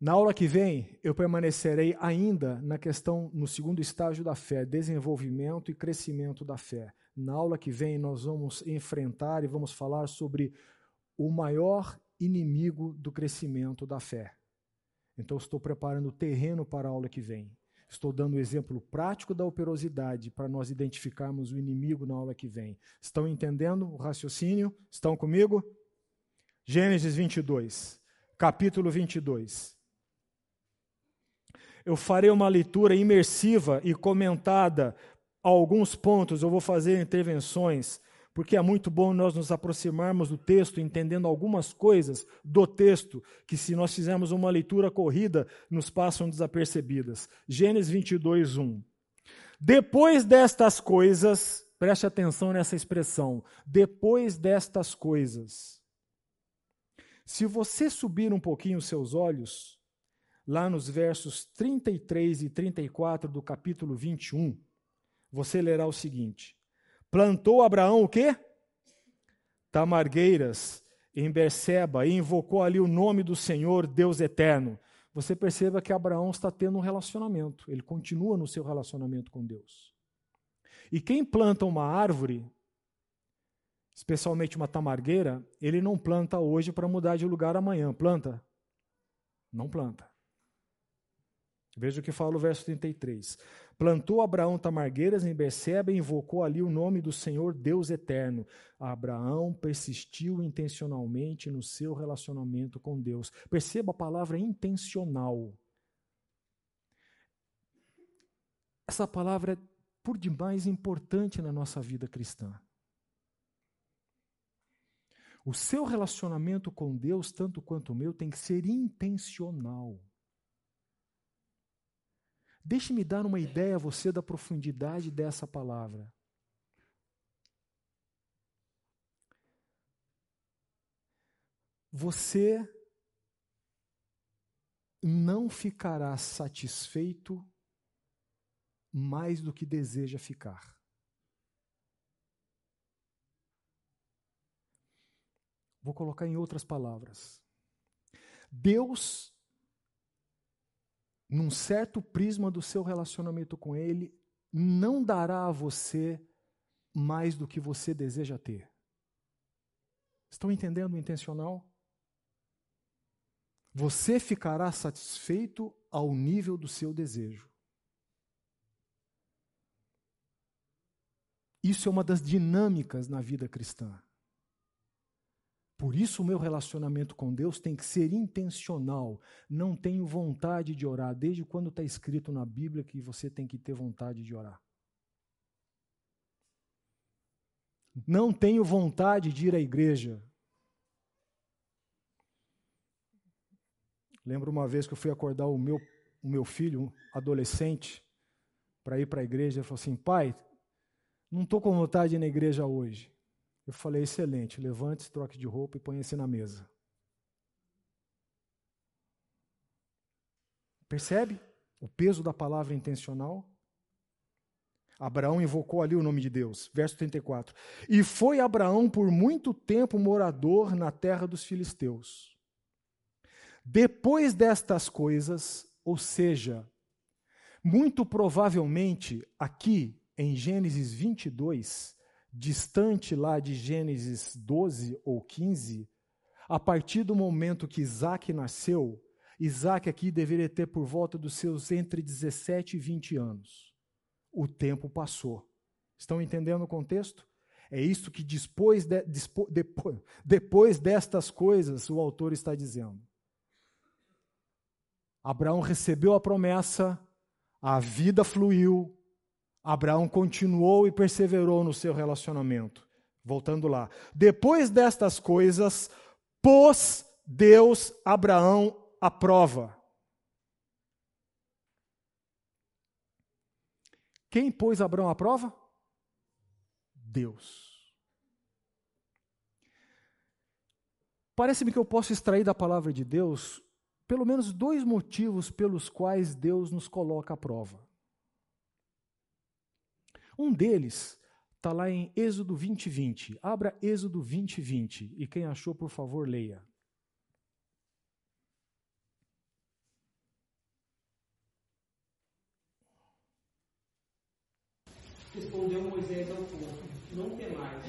Na aula que vem, eu permanecerei ainda na questão, no segundo estágio da fé, desenvolvimento e crescimento da fé. Na aula que vem, nós vamos enfrentar e vamos falar sobre o maior inimigo do crescimento da fé. Então, estou preparando o terreno para a aula que vem. Estou dando o um exemplo prático da operosidade para nós identificarmos o inimigo na aula que vem. Estão entendendo o raciocínio? Estão comigo? Gênesis 22, capítulo 22. Eu farei uma leitura imersiva e comentada alguns pontos, eu vou fazer intervenções, porque é muito bom nós nos aproximarmos do texto, entendendo algumas coisas do texto, que se nós fizermos uma leitura corrida, nos passam desapercebidas. Gênesis 22, 1. Depois destas coisas, preste atenção nessa expressão, depois destas coisas, Se você subir um pouquinho os seus olhos, lá nos versos 33 e 34 do capítulo 21, você lerá o seguinte: Plantou Abraão o quê? Tamargueiras em Berseba e invocou ali o nome do Senhor, Deus eterno. Você perceba que Abraão está tendo um relacionamento, ele continua no seu relacionamento com Deus. E quem planta uma árvore, especialmente uma tamargueira, ele não planta hoje para mudar de lugar amanhã. Planta? Não planta. Veja o que fala o verso 33. Plantou Abraão tamargueiras em Beceba e invocou ali o nome do Senhor Deus eterno. Abraão persistiu intencionalmente no seu relacionamento com Deus. Perceba a palavra intencional. Essa palavra é por demais importante na nossa vida cristã. O seu relacionamento com Deus, tanto quanto o meu, tem que ser intencional. Deixe-me dar uma ideia a você da profundidade dessa palavra. Você não ficará satisfeito mais do que deseja ficar. Vou colocar em outras palavras. Deus num certo prisma do seu relacionamento com Ele, não dará a você mais do que você deseja ter. Estão entendendo o intencional? Você ficará satisfeito ao nível do seu desejo. Isso é uma das dinâmicas na vida cristã. Por isso, o meu relacionamento com Deus tem que ser intencional. Não tenho vontade de orar, desde quando está escrito na Bíblia que você tem que ter vontade de orar. Não tenho vontade de ir à igreja. Lembro uma vez que eu fui acordar o meu, o meu filho, um adolescente, para ir para a igreja. Ele falou assim: pai, não estou com vontade de ir na igreja hoje. Eu falei, excelente, levante-se, troque de roupa e ponha-se na mesa. Percebe o peso da palavra intencional? Abraão invocou ali o nome de Deus. Verso 34. E foi Abraão por muito tempo morador na terra dos filisteus. Depois destas coisas, ou seja, muito provavelmente aqui em Gênesis 22, distante lá de Gênesis 12 ou 15, a partir do momento que Isaac nasceu, Isaac aqui deveria ter por volta dos seus entre 17 e 20 anos. O tempo passou. Estão entendendo o contexto? É isso que depois, de, depois, depois destas coisas o autor está dizendo. Abraão recebeu a promessa, a vida fluiu, Abraão continuou e perseverou no seu relacionamento. Voltando lá. Depois destas coisas, pôs Deus Abraão à prova. Quem pôs Abraão à prova? Deus. Parece-me que eu posso extrair da palavra de Deus pelo menos dois motivos pelos quais Deus nos coloca à prova. Um deles está lá em Êxodo 20, 20. Abra Êxodo 20, 20. E quem achou, por favor, leia. Respondeu Moisés ao povo: Não temais,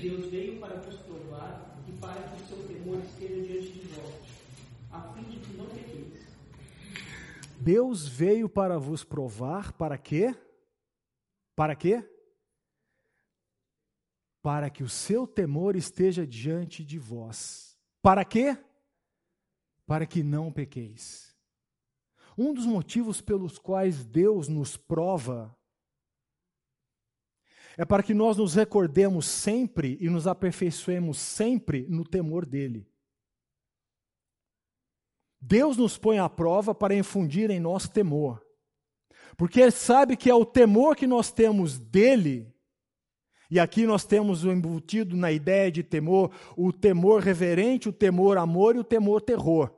Deus veio para vos provar e para que o seu temor esteja diante de vós, a fim de que não pequeis. Deus veio para vos provar, para quê? Para quê? Para que o seu temor esteja diante de vós. Para quê? Para que não pequeis. Um dos motivos pelos quais Deus nos prova é para que nós nos recordemos sempre e nos aperfeiçoemos sempre no temor dele. Deus nos põe à prova para infundir em nós temor. Porque ele sabe que é o temor que nós temos dele E aqui nós temos o embutido na ideia de temor, o temor reverente, o temor amor e o temor terror.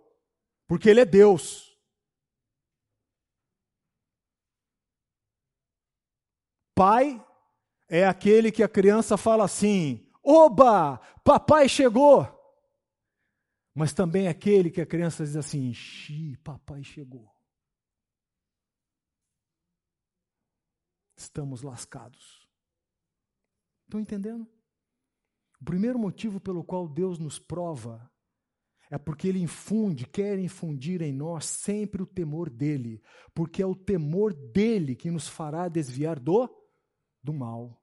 Porque ele é Deus. Pai é aquele que a criança fala assim: Oba, papai chegou. Mas também é aquele que a criança diz assim: Xi, papai chegou. Estamos lascados. Estão entendendo? O primeiro motivo pelo qual Deus nos prova é porque Ele infunde, quer infundir em nós sempre o temor dEle, porque é o temor dEle que nos fará desviar do, do mal,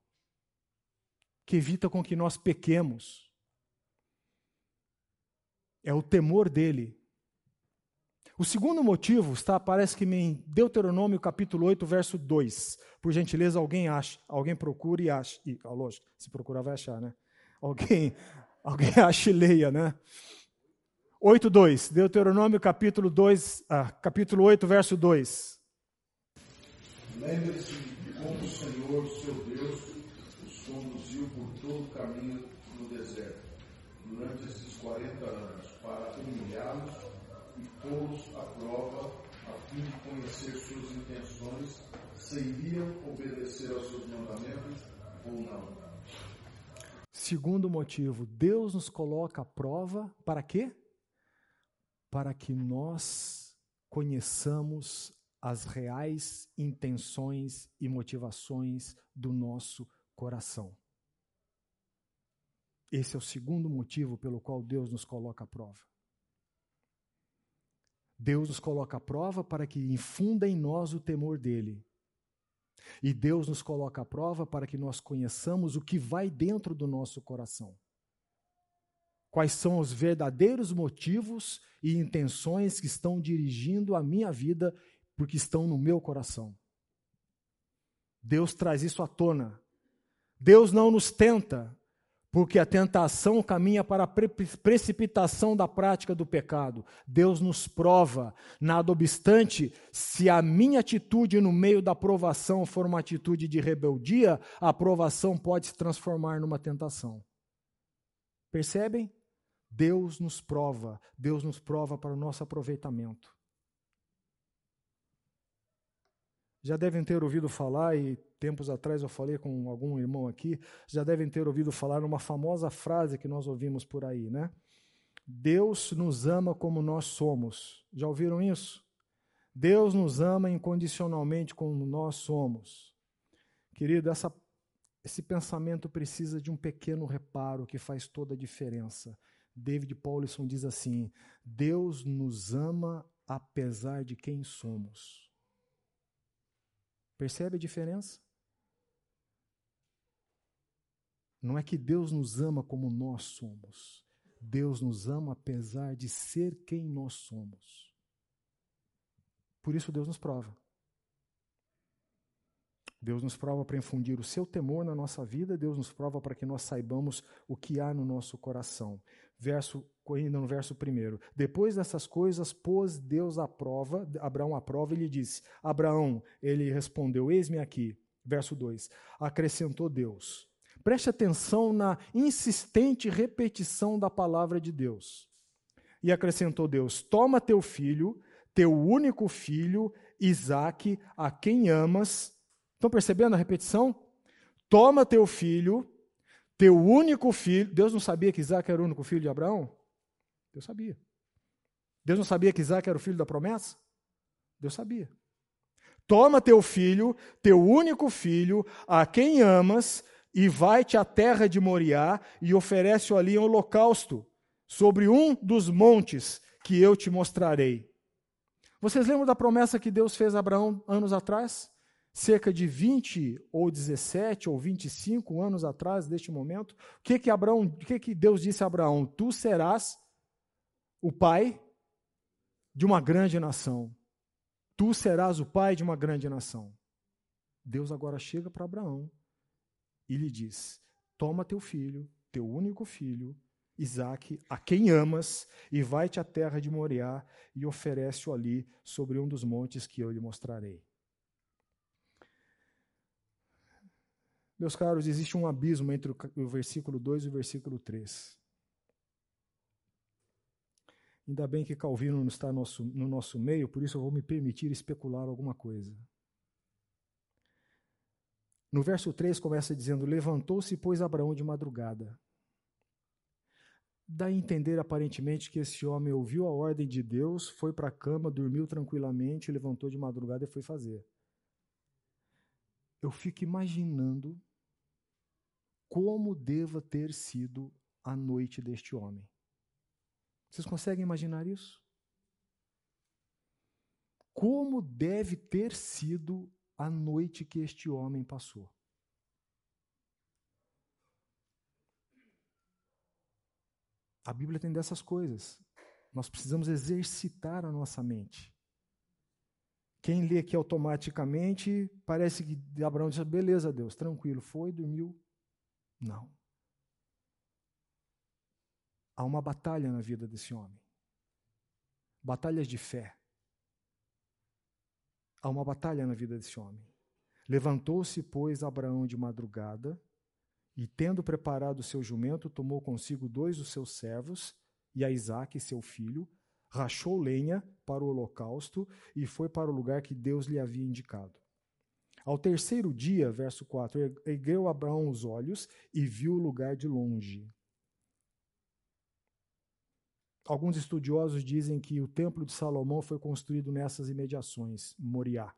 que evita com que nós pequemos. É o temor dele. O segundo motivo está, parece que em Deuteronômio capítulo 8, verso 2. Por gentileza, alguém ache, alguém procure e ache. E, ah, lógico, se procurar vai achar, né? Alguém, alguém ache e leia, né? 8, 2. Deuteronômio capítulo 2, ah, capítulo 8, verso 2. Lembre-se de como o Senhor, seu Deus, os conduziu por todo o caminho no deserto, durante esses 40 anos para humilhá-los pô-los à prova, a fim de conhecer suas intenções, se iriam obedecer aos seus mandamentos ou não. Segundo motivo, Deus nos coloca à prova para quê? Para que nós conheçamos as reais intenções e motivações do nosso coração. Esse é o segundo motivo pelo qual Deus nos coloca à prova. Deus nos coloca à prova para que infunda em nós o temor dele. E Deus nos coloca à prova para que nós conheçamos o que vai dentro do nosso coração. Quais são os verdadeiros motivos e intenções que estão dirigindo a minha vida, porque estão no meu coração. Deus traz isso à tona. Deus não nos tenta, porque a tentação caminha para a precipitação da prática do pecado. Deus nos prova, nada obstante, se a minha atitude no meio da provação for uma atitude de rebeldia, a provação pode se transformar numa tentação. Percebem? Deus nos prova, Deus nos prova para o nosso aproveitamento. Já devem ter ouvido falar, e tempos atrás eu falei com algum irmão aqui, já devem ter ouvido falar numa famosa frase que nós ouvimos por aí, né? Deus nos ama como nós somos. Já ouviram isso? Deus nos ama incondicionalmente como nós somos. Querido, essa, esse pensamento precisa de um pequeno reparo que faz toda a diferença. David Paulison diz assim: Deus nos ama apesar de quem somos. Percebe a diferença? Não é que Deus nos ama como nós somos. Deus nos ama apesar de ser quem nós somos. Por isso Deus nos prova. Deus nos prova para infundir o seu temor na nossa vida, Deus nos prova para que nós saibamos o que há no nosso coração. Verso, ainda no verso primeiro. Depois dessas coisas, pôs Deus à prova, Abraão à prova e lhe disse: Abraão, ele respondeu: Eis-me aqui. Verso 2. Acrescentou Deus. Preste atenção na insistente repetição da palavra de Deus. E acrescentou Deus: Toma teu filho, teu único filho, Isaque, a quem amas. Estão percebendo a repetição? Toma teu filho, teu único filho. Deus não sabia que Isaac era o único filho de Abraão? Deus sabia. Deus não sabia que Isaac era o filho da promessa? Deus sabia. Toma teu filho, teu único filho, a quem amas, e vai-te à terra de Moriá e oferece-o ali em holocausto, sobre um dos montes que eu te mostrarei. Vocês lembram da promessa que Deus fez a Abraão anos atrás? Cerca de 20 ou 17 ou 25 anos atrás deste momento, o que que Abraão, o que que Deus disse a Abraão? Tu serás o pai de uma grande nação. Tu serás o pai de uma grande nação. Deus agora chega para Abraão e lhe diz: Toma teu filho, teu único filho, Isaque, a quem amas, e vai-te à terra de Moriá e oferece-o ali sobre um dos montes que eu lhe mostrarei. Meus caros, existe um abismo entre o versículo 2 e o versículo 3. Ainda bem que Calvino não está no nosso, no nosso meio, por isso eu vou me permitir especular alguma coisa. No verso 3 começa dizendo: Levantou-se, pois, Abraão de madrugada. Dá a entender aparentemente que esse homem ouviu a ordem de Deus, foi para a cama, dormiu tranquilamente, levantou de madrugada e foi fazer. Eu fico imaginando como deva ter sido a noite deste homem. Vocês conseguem imaginar isso? Como deve ter sido a noite que este homem passou? A Bíblia tem dessas coisas. Nós precisamos exercitar a nossa mente. Quem lê aqui automaticamente, parece que Abraão disse: beleza, Deus, tranquilo, foi, dormiu, não. Há uma batalha na vida desse homem. Batalhas de fé. Há uma batalha na vida desse homem. Levantou-se, pois, Abraão de madrugada, e, tendo preparado o seu jumento, tomou consigo dois dos seus servos, e a Isaque, seu filho, rachou lenha para o holocausto e foi para o lugar que Deus lhe havia indicado. Ao terceiro dia, verso 4, ergueu Abraão os olhos e viu o lugar de longe. Alguns estudiosos dizem que o templo de Salomão foi construído nessas imediações, Moriá.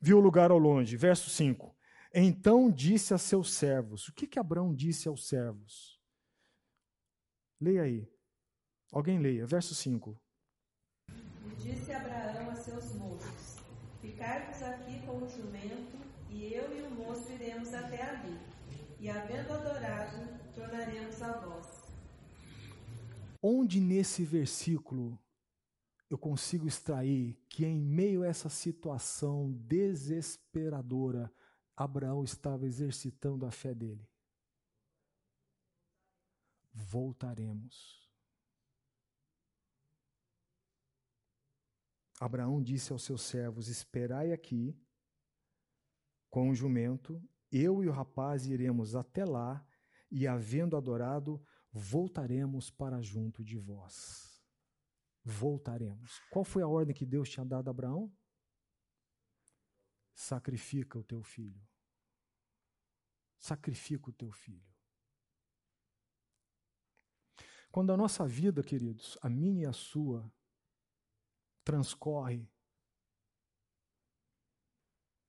Viu o lugar ao longe, verso 5. Então disse a seus servos: O que que Abraão disse aos servos? Leia aí. Alguém leia, verso 5. Disse Abraão a seus Ficai-vos aqui com o jumento, e eu e o moço iremos até ali. E havendo adorado, tornaremos a vós. Onde nesse versículo eu consigo extrair que em meio a essa situação desesperadora, Abraão estava exercitando a fé dele? Voltaremos. Abraão disse aos seus servos: Esperai aqui com o jumento, eu e o rapaz iremos até lá, e havendo adorado, voltaremos para junto de vós. Voltaremos. Qual foi a ordem que Deus tinha dado a Abraão? Sacrifica o teu filho. Sacrifica o teu filho. Quando a nossa vida, queridos, a minha e a sua, transcorre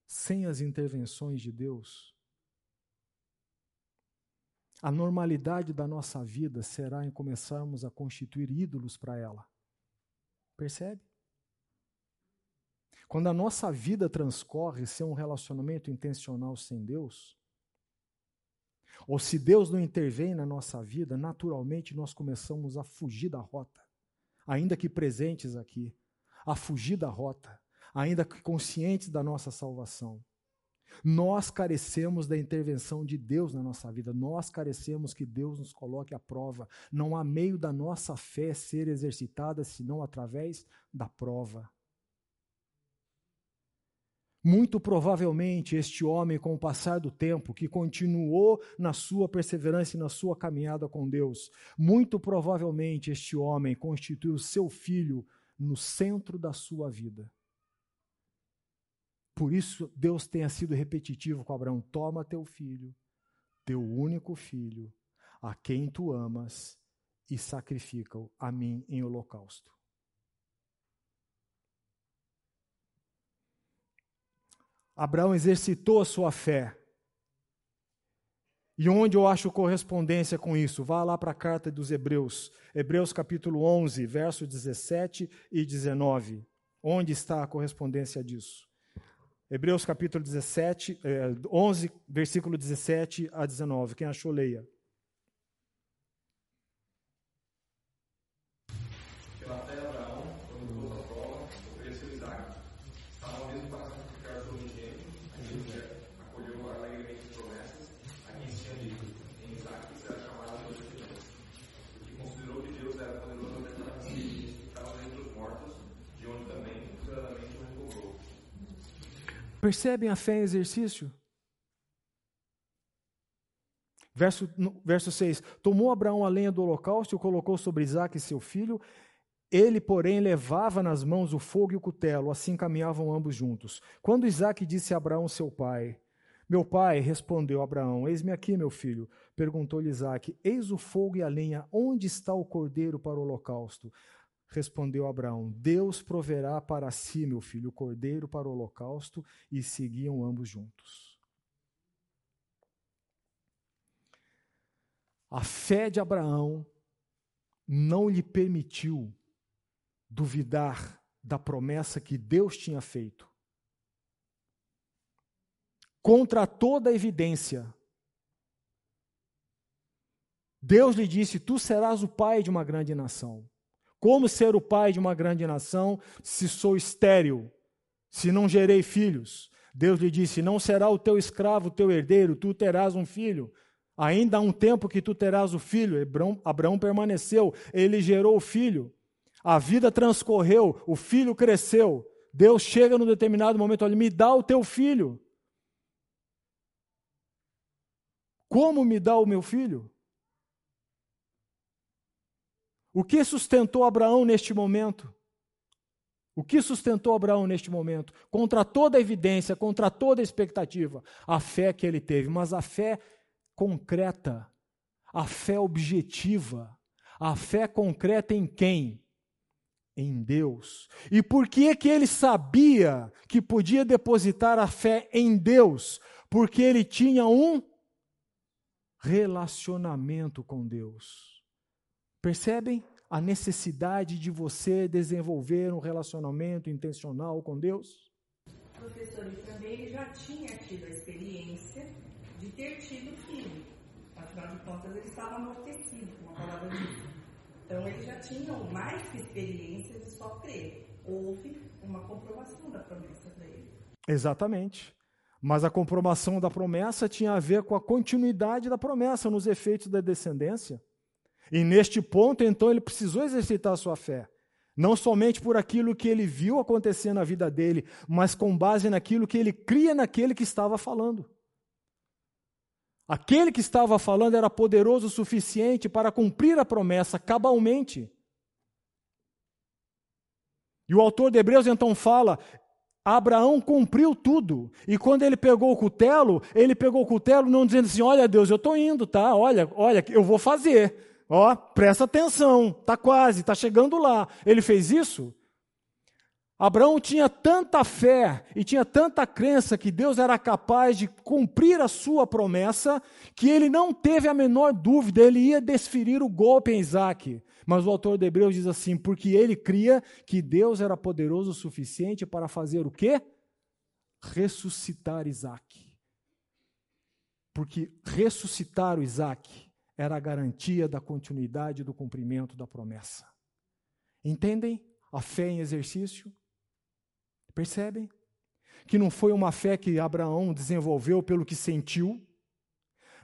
sem as intervenções de Deus, a normalidade da nossa vida será em começarmos a constituir ídolos para ela. Percebe? Quando a nossa vida transcorre sem um relacionamento intencional sem Deus, ou se Deus não intervém na nossa vida, naturalmente nós começamos a fugir da rota, ainda que presentes aqui a fugir da rota, ainda que conscientes da nossa salvação. Nós carecemos da intervenção de Deus na nossa vida, nós carecemos que Deus nos coloque à prova. Não há meio da nossa fé ser exercitada senão através da prova. Muito provavelmente, este homem, com o passar do tempo, que continuou na sua perseverança e na sua caminhada com Deus, muito provavelmente este homem constituiu seu filho no centro da sua vida. Por isso, Deus tenha sido repetitivo com Abraão: toma teu filho, teu único filho, a quem tu amas, e sacrifica-o a mim em holocausto. Abraão exercitou a sua fé e onde eu acho correspondência com isso? Vá lá para a carta dos Hebreus, Hebreus capítulo 11, verso 17 e 19. Onde está a correspondência disso? Hebreus capítulo 17, 11, versículo 17 a 19. Quem achou, leia. Percebem a fé em exercício? Verso, verso 6: Tomou Abraão a lenha do holocausto e o colocou sobre Isaac, seu filho. Ele, porém, levava nas mãos o fogo e o cutelo, assim caminhavam ambos juntos. Quando Isaac disse a Abraão, seu pai: Meu pai, respondeu Abraão: Eis-me aqui, meu filho. Perguntou-lhe Isaac: Eis o fogo e a lenha, onde está o cordeiro para o holocausto? Respondeu Abraão: Deus proverá para si, meu filho, o cordeiro para o holocausto, e seguiam ambos juntos. A fé de Abraão não lhe permitiu duvidar da promessa que Deus tinha feito. Contra toda evidência, Deus lhe disse: Tu serás o pai de uma grande nação. Como ser o pai de uma grande nação se sou estéril, se não gerei filhos? Deus lhe disse: Não será o teu escravo o teu herdeiro, tu terás um filho. Ainda há um tempo que tu terás o filho. Abraão, permaneceu, ele gerou o filho. A vida transcorreu, o filho cresceu. Deus chega num determinado momento, olha, me dá o teu filho. Como me dá o meu filho? O que sustentou Abraão neste momento? O que sustentou Abraão neste momento? Contra toda evidência, contra toda expectativa, a fé que ele teve. Mas a fé concreta, a fé objetiva, a fé concreta em quem? Em Deus. E por que que ele sabia que podia depositar a fé em Deus? Porque ele tinha um relacionamento com Deus. Percebem a necessidade de você desenvolver um relacionamento intencional com Deus? Professor, e também já tinha tido a experiência de ter tido filho. Afinal de contas, ele estava amortecido, com a palavra de Deus. Então, ele já tinha mais que experiência de só crer. Houve uma comprovação da promessa para ele. Exatamente. Mas a comprovação da promessa tinha a ver com a continuidade da promessa nos efeitos da descendência. E neste ponto, então, ele precisou exercitar a sua fé. Não somente por aquilo que ele viu acontecer na vida dele, mas com base naquilo que ele cria naquele que estava falando. Aquele que estava falando era poderoso o suficiente para cumprir a promessa cabalmente. E o autor de Hebreus então fala: Abraão cumpriu tudo. E quando ele pegou o cutelo, ele pegou o cutelo não dizendo assim: Olha, Deus, eu estou indo, tá? Olha, olha, eu vou fazer. Ó, presta atenção, tá quase, tá chegando lá. Ele fez isso? Abraão tinha tanta fé e tinha tanta crença que Deus era capaz de cumprir a sua promessa, que ele não teve a menor dúvida, ele ia desferir o golpe em Isaac. Mas o autor de Hebreus diz assim: porque ele cria que Deus era poderoso o suficiente para fazer o quê? Ressuscitar Isaac. Porque ressuscitar o Isaac era a garantia da continuidade do cumprimento da promessa. Entendem a fé em exercício? Percebem? Que não foi uma fé que Abraão desenvolveu pelo que sentiu,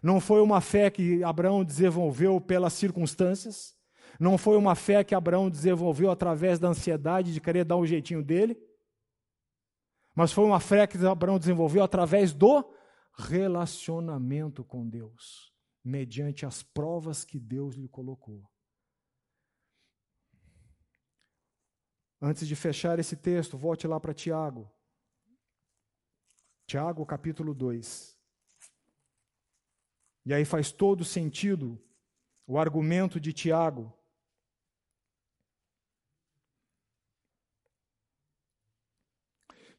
não foi uma fé que Abraão desenvolveu pelas circunstâncias, não foi uma fé que Abraão desenvolveu através da ansiedade de querer dar um jeitinho dele, mas foi uma fé que Abraão desenvolveu através do relacionamento com Deus, mediante as provas que Deus lhe colocou. Antes de fechar esse texto, volte lá para Tiago. Tiago, capítulo 2. E aí faz todo sentido o argumento de Tiago.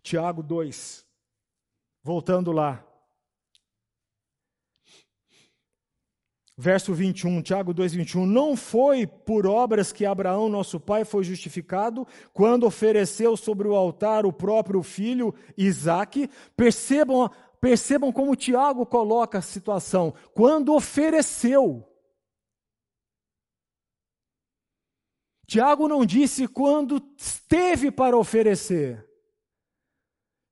Tiago 2. Voltando lá. Verso 21, Tiago 2, 21. Não foi por obras que Abraão, nosso pai, foi justificado quando ofereceu sobre o altar o próprio filho Isaque. Percebam, percebam como Tiago coloca a situação. Quando ofereceu. Tiago não disse quando esteve para oferecer.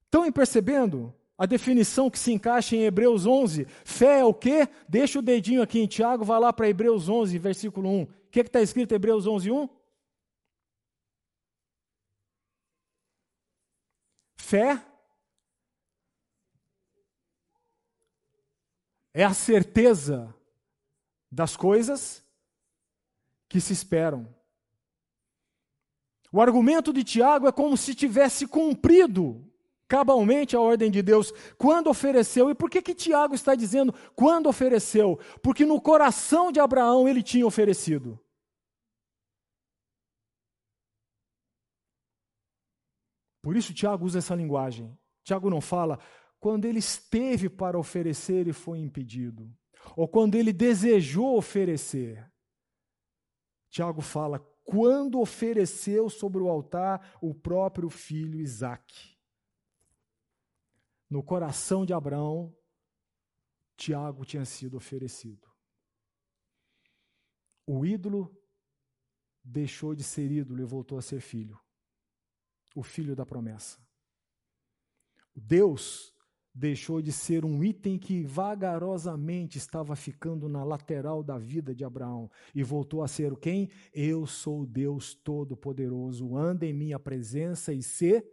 Estão percebendo? A definição que se encaixa em Hebreus 11. Fé é o quê? Deixa o dedinho aqui em Tiago, vai lá para Hebreus 11, versículo 1. O que está escrito em Hebreus 11, 1? Fé é a certeza das coisas que se esperam. O argumento de Tiago é como se tivesse cumprido cabalmente a ordem de Deus quando ofereceu. E por que que Tiago está dizendo quando ofereceu? Porque no coração de Abraão ele tinha oferecido. Por isso Tiago usa essa linguagem. Tiago não fala quando ele esteve para oferecer e foi impedido, ou quando ele desejou oferecer. Tiago fala quando ofereceu sobre o altar o próprio filho Isaque. No coração de Abraão, Tiago tinha sido oferecido. O ídolo deixou de ser ídolo e voltou a ser filho. O filho da promessa. Deus deixou de ser um item que vagarosamente estava ficando na lateral da vida de Abraão e voltou a ser o quem? Eu sou Deus Todo-Poderoso, anda em minha presença e ser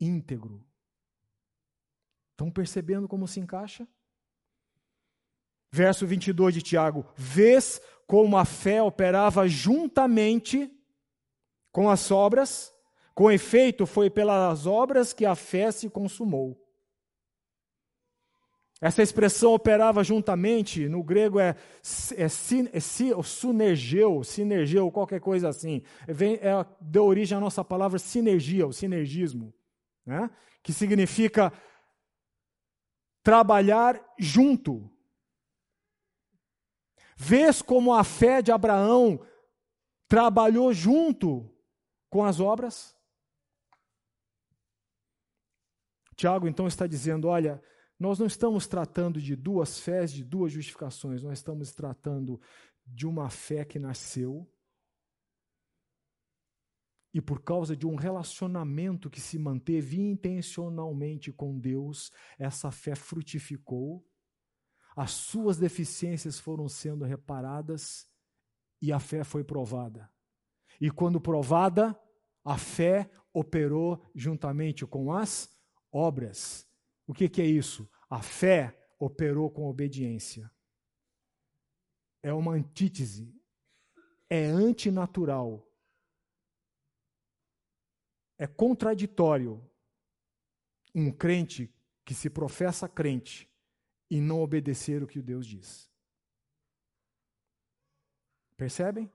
íntegro. Estão percebendo como se encaixa? Verso 22 de Tiago: Vês como a fé operava juntamente com as obras, com efeito, foi pelas obras que a fé se consumou. Essa expressão operava juntamente, no grego é, é, é sunergeu, sinergeu, qualquer coisa assim. Vem, é, deu origem à nossa palavra sinergia, o sinergismo, né? que significa trabalhar junto. Vês como a fé de Abraão trabalhou junto com as obras? Tiago então está dizendo: olha, nós não estamos tratando de duas fés, de duas justificações, nós estamos tratando de uma fé que nasceu e por causa de um relacionamento que se manteve intencionalmente com Deus, essa fé frutificou, as suas deficiências foram sendo reparadas e a fé foi provada. E quando provada, a fé operou juntamente com as obras. O que, que é isso? A fé operou com obediência. É uma antítese. É antinatural. É contraditório um crente que se professa crente e não obedecer o que Deus diz. Percebem?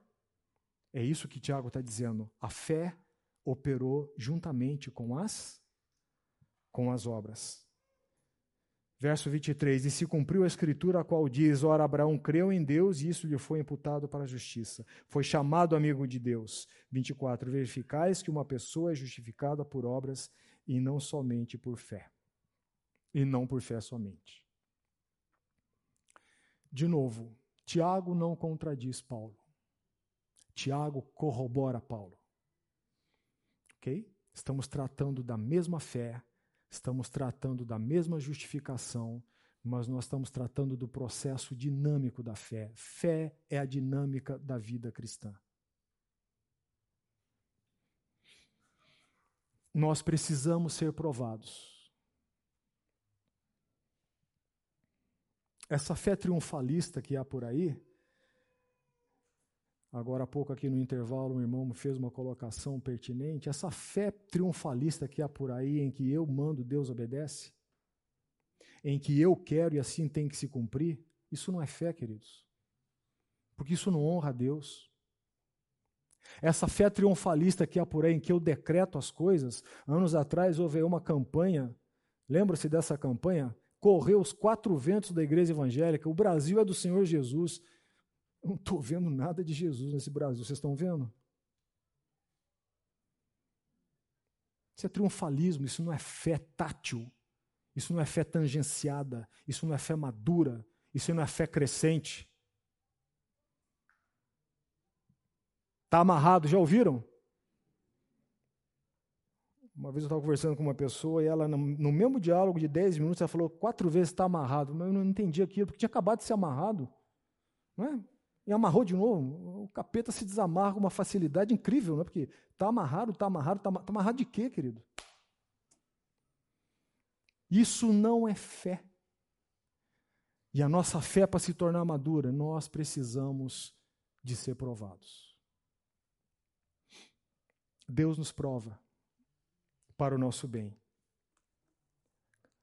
É isso que Tiago está dizendo. A fé operou juntamente com as com as obras. Verso 23: E se cumpriu a escritura a qual diz: Ora, Abraão creu em Deus e isso lhe foi imputado para a justiça. Foi chamado amigo de Deus. 24: Verificais que uma pessoa é justificada por obras e não somente por fé. E não por fé somente. De novo, Tiago não contradiz Paulo. Tiago corrobora Paulo. Ok? Estamos tratando da mesma fé, Estamos tratando da mesma justificação, mas nós estamos tratando do processo dinâmico da fé. Fé é a dinâmica da vida cristã. Nós precisamos ser provados. Essa fé triunfalista que há por aí, Agora há pouco, aqui no intervalo, um irmão fez uma colocação pertinente. Essa fé triunfalista que há por aí, em que eu mando, Deus obedece, em que eu quero e assim tem que se cumprir, isso não é fé, queridos. Porque isso não honra a Deus. Essa fé triunfalista que há por aí, em que eu decreto as coisas, anos atrás houve uma campanha, lembra-se dessa campanha? Correu os quatro ventos da igreja evangélica, o Brasil é do Senhor Jesus. Eu não estou vendo nada de Jesus nesse Brasil. Vocês estão vendo? Isso é triunfalismo, isso não é fé tátil, isso não é fé tangenciada, isso não é fé madura, isso não é fé crescente. Está amarrado, já ouviram? Uma vez eu estava conversando com uma pessoa e ela, no mesmo diálogo de 10 minutos, ela falou quatro vezes está amarrado. Mas eu não entendi aquilo, porque tinha acabado de ser amarrado. Não é? E amarrou de novo. O capeta se desamarra com uma facilidade incrível, não é? Porque está amarrado, está amarrado, está tá amarrado de quê, querido? Isso não é fé. E a nossa fé, para se tornar madura, nós precisamos de ser provados. Deus nos prova para o nosso bem.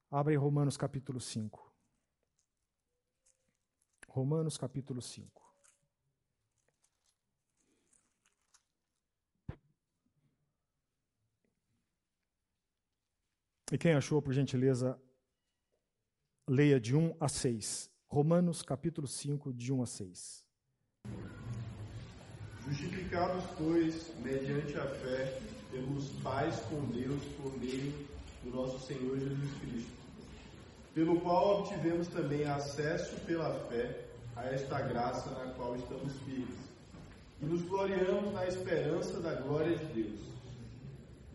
Abre Romanos capítulo 5. Romanos capítulo 5. E quem achou, por gentileza, leia de 1 a 6. Romanos capítulo 5, de 1 a 6. Justificados, pois, mediante a fé, temos paz com Deus por meio do nosso Senhor Jesus Cristo, pelo qual obtivemos também acesso pela fé a esta graça na qual estamos firmes, e nos gloriamos na esperança da glória de Deus.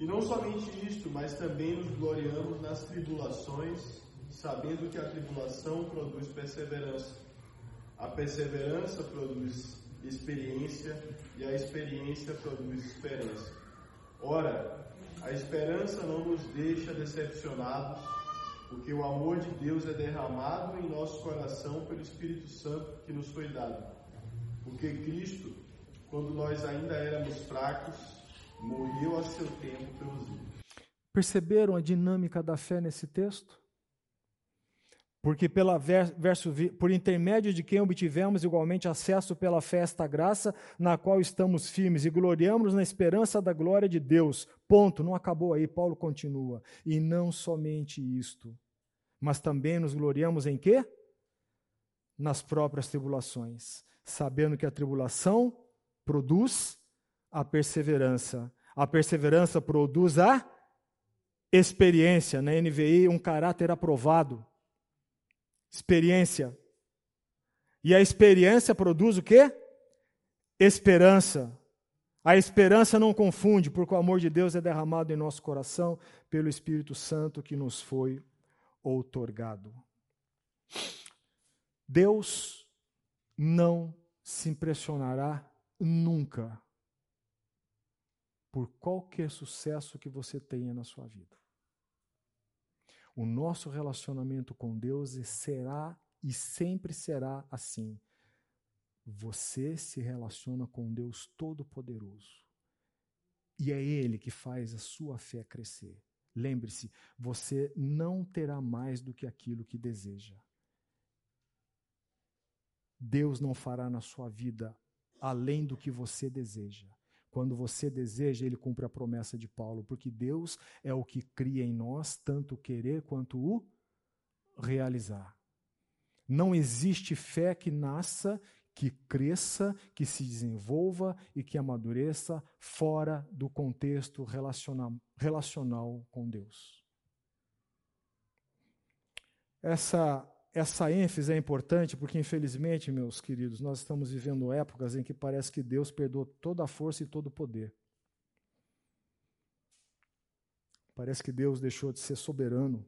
E não somente isto, mas também nos gloriamos nas tribulações, sabendo que a tribulação produz perseverança. A perseverança produz experiência e a experiência produz esperança. Ora, a esperança não nos deixa decepcionados, porque o amor de Deus é derramado em nosso coração pelo Espírito Santo que nos foi dado. Porque Cristo, quando nós ainda éramos fracos, morreu a seu tempo pelos ímpios. Perceberam a dinâmica da fé nesse texto? Porque pela verso, por intermédio de quem obtivemos igualmente acesso pela fé a esta graça, na qual estamos firmes e gloriamos na esperança da glória de Deus. Ponto, não acabou aí, Paulo continua. E não somente isto, mas também nos gloriamos em quê? Nas próprias tribulações, sabendo que a tribulação produz a perseverança. A perseverança produz a experiência, na NVI, um caráter aprovado. Experiência. E a experiência produz o quê? Esperança. A esperança não confunde, porque o amor de Deus é derramado em nosso coração pelo Espírito Santo que nos foi outorgado. Deus não se impressionará nunca por qualquer sucesso que você tenha na sua vida. O nosso relacionamento com Deus será e sempre será assim. Você se relaciona com Deus Todo-Poderoso. E é Ele que faz a sua fé crescer. Lembre-se, você não terá mais do que aquilo que deseja. Deus não fará na sua vida além do que você deseja. Quando você deseja, ele cumpre a promessa de Paulo, porque Deus é o que cria em nós tanto o querer quanto o realizar. Não existe fé que nasça, que cresça, que se desenvolva e que amadureça fora do contexto relacional, relacional com Deus. Essa essa ênfase é importante porque, infelizmente, meus queridos, nós estamos vivendo épocas em que parece que Deus perdoou toda a força e todo o poder. Parece que Deus deixou de ser soberano.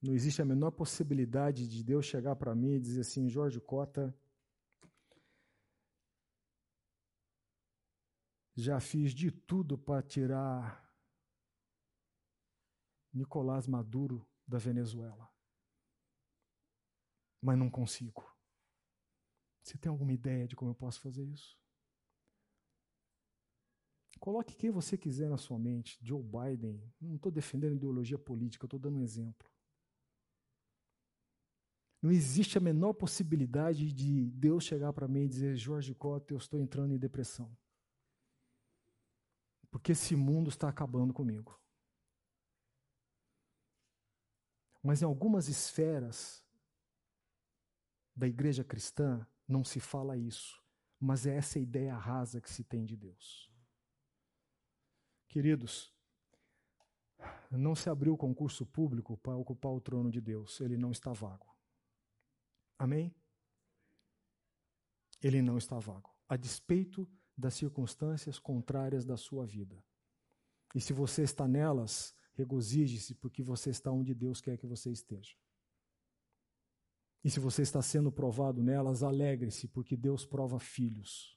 Não existe a menor possibilidade de Deus chegar para mim e dizer assim: Jorge Cota, já fiz de tudo para tirar Nicolás Maduro da Venezuela mas não consigo. Você tem alguma ideia de como eu posso fazer isso? Coloque quem você quiser na sua mente. Joe Biden. Não estou defendendo ideologia política, estou dando um exemplo. Não existe a menor possibilidade de Deus chegar para mim e dizer: Jorge Cota, eu estou entrando em depressão. Porque esse mundo está acabando comigo. Mas em algumas esferas, da igreja cristã não se fala isso, mas é essa ideia rasa que se tem de Deus. Queridos, não se abriu concurso público para ocupar o trono de Deus, ele não está vago. Amém? Ele não está vago, a despeito das circunstâncias contrárias da sua vida. E se você está nelas, regozije-se, porque você está onde Deus quer que você esteja. E se você está sendo provado nelas, alegre-se, porque Deus prova filhos.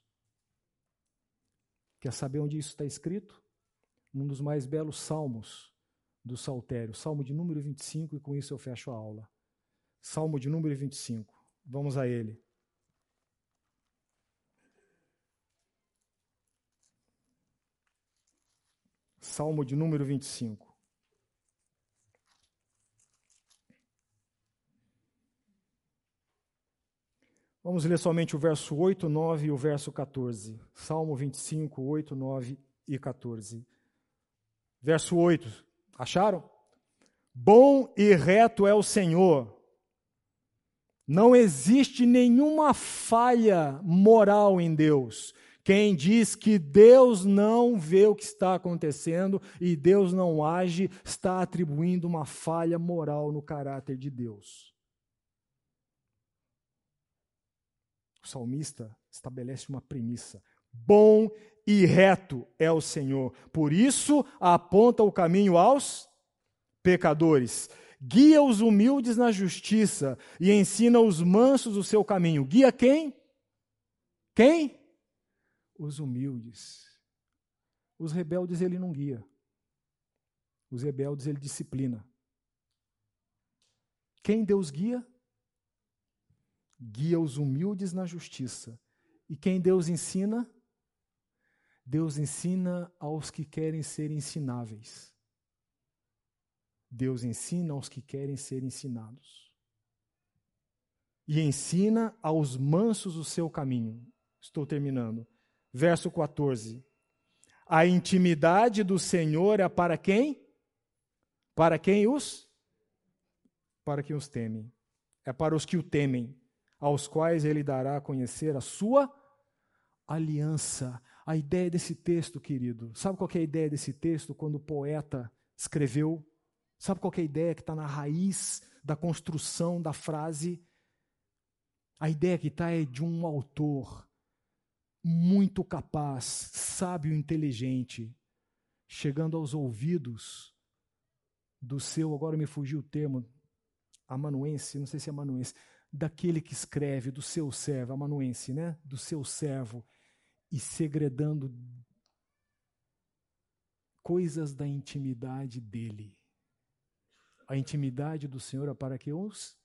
Quer saber onde isso está escrito? Num dos mais belos salmos do Saltério, salmo de número 25, e com isso eu fecho a aula. Salmo de número 25. Vamos a ele. Salmo de número 25. Vamos ler somente o verso 8, 9 e o verso 14. Salmo 25, 8, 9 e 14. Verso 8. Acharam? Bom e reto é o Senhor. Não existe nenhuma falha moral em Deus. Quem diz que Deus não vê o que está acontecendo e Deus não age, está atribuindo uma falha moral no caráter de Deus. O salmista estabelece uma premissa: bom e reto é o Senhor, por isso aponta o caminho aos pecadores. Guia os humildes na justiça e ensina os mansos o seu caminho. Guia quem? Quem? Os humildes. Os rebeldes ele não guia. Os rebeldes ele disciplina. Quem Deus guia? Guia os humildes na justiça. E quem Deus ensina? Deus ensina aos que querem ser ensináveis. Deus ensina aos que querem ser ensinados. E ensina aos mansos o seu caminho. Estou terminando. Verso 14. A intimidade do Senhor é para quem? Para quem os? Para quem os temem. É para os que o temem, aos quais ele dará a conhecer a sua aliança. A ideia desse texto, querido, sabe qual é a ideia desse texto quando o poeta escreveu? Sabe qual é a ideia que está na raiz da construção da frase? A ideia que está é de um autor muito capaz, sábio, inteligente, chegando aos ouvidos do seu, agora me fugiu o termo, amanuense, não sei se é amanuense, daquele que escreve, do seu servo, amanuense, né? Do seu servo, e segredando coisas da intimidade dele. A intimidade do Senhor é para que os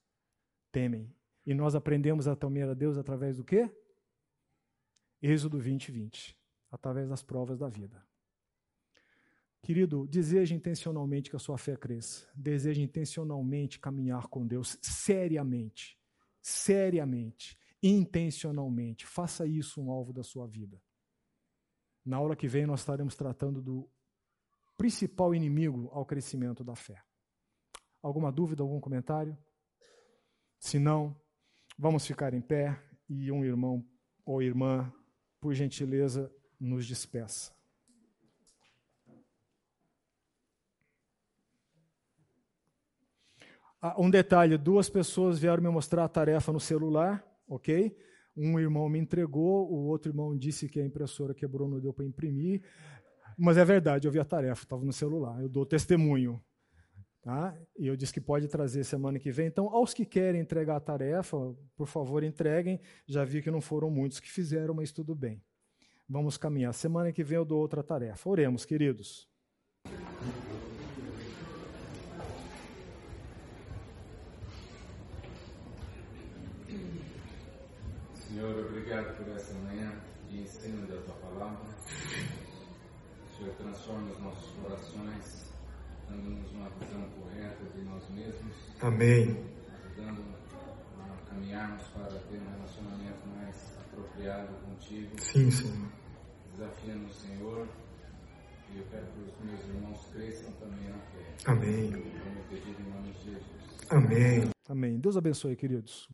temem. E nós aprendemos a temer a Deus através do quê? Êxodo 20, 20. Através das provas da vida. Querido, deseje intencionalmente que a sua fé cresça. Deseje intencionalmente caminhar com Deus seriamente. Seriamente. Intencionalmente. Faça isso um alvo da sua vida. Na aula que vem, nós estaremos tratando do principal inimigo ao crescimento da fé. Alguma dúvida, algum comentário? Se não, vamos ficar em pé e um irmão ou irmã, por gentileza, nos despeça. Um detalhe: duas pessoas vieram me mostrar a tarefa no celular, ok? Um irmão me entregou, o outro irmão disse que a impressora quebrou, não deu para imprimir. Mas é verdade, eu vi a tarefa, estava no celular, eu dou testemunho. Tá? E eu disse que pode trazer semana que vem. Então, aos que querem entregar a tarefa, por favor, entreguem. Já vi que não foram muitos que fizeram, mas tudo bem. Vamos caminhar. Semana que vem eu dou outra tarefa. Oremos, queridos. Senhor, obrigado por essa manhã de ensino da tua palavra. Senhor, transforma os nossos corações dando-nos uma visão correta de nós mesmos. Amém. Ajudando a caminharmos para ter um relacionamento mais apropriado contigo. Sim, Senhor. Desafiando o Senhor. E eu quero que os meus irmãos cresçam também na fé. Amém. Como pedido em nome de Jesus. Amém. Amém. Deus abençoe, queridos.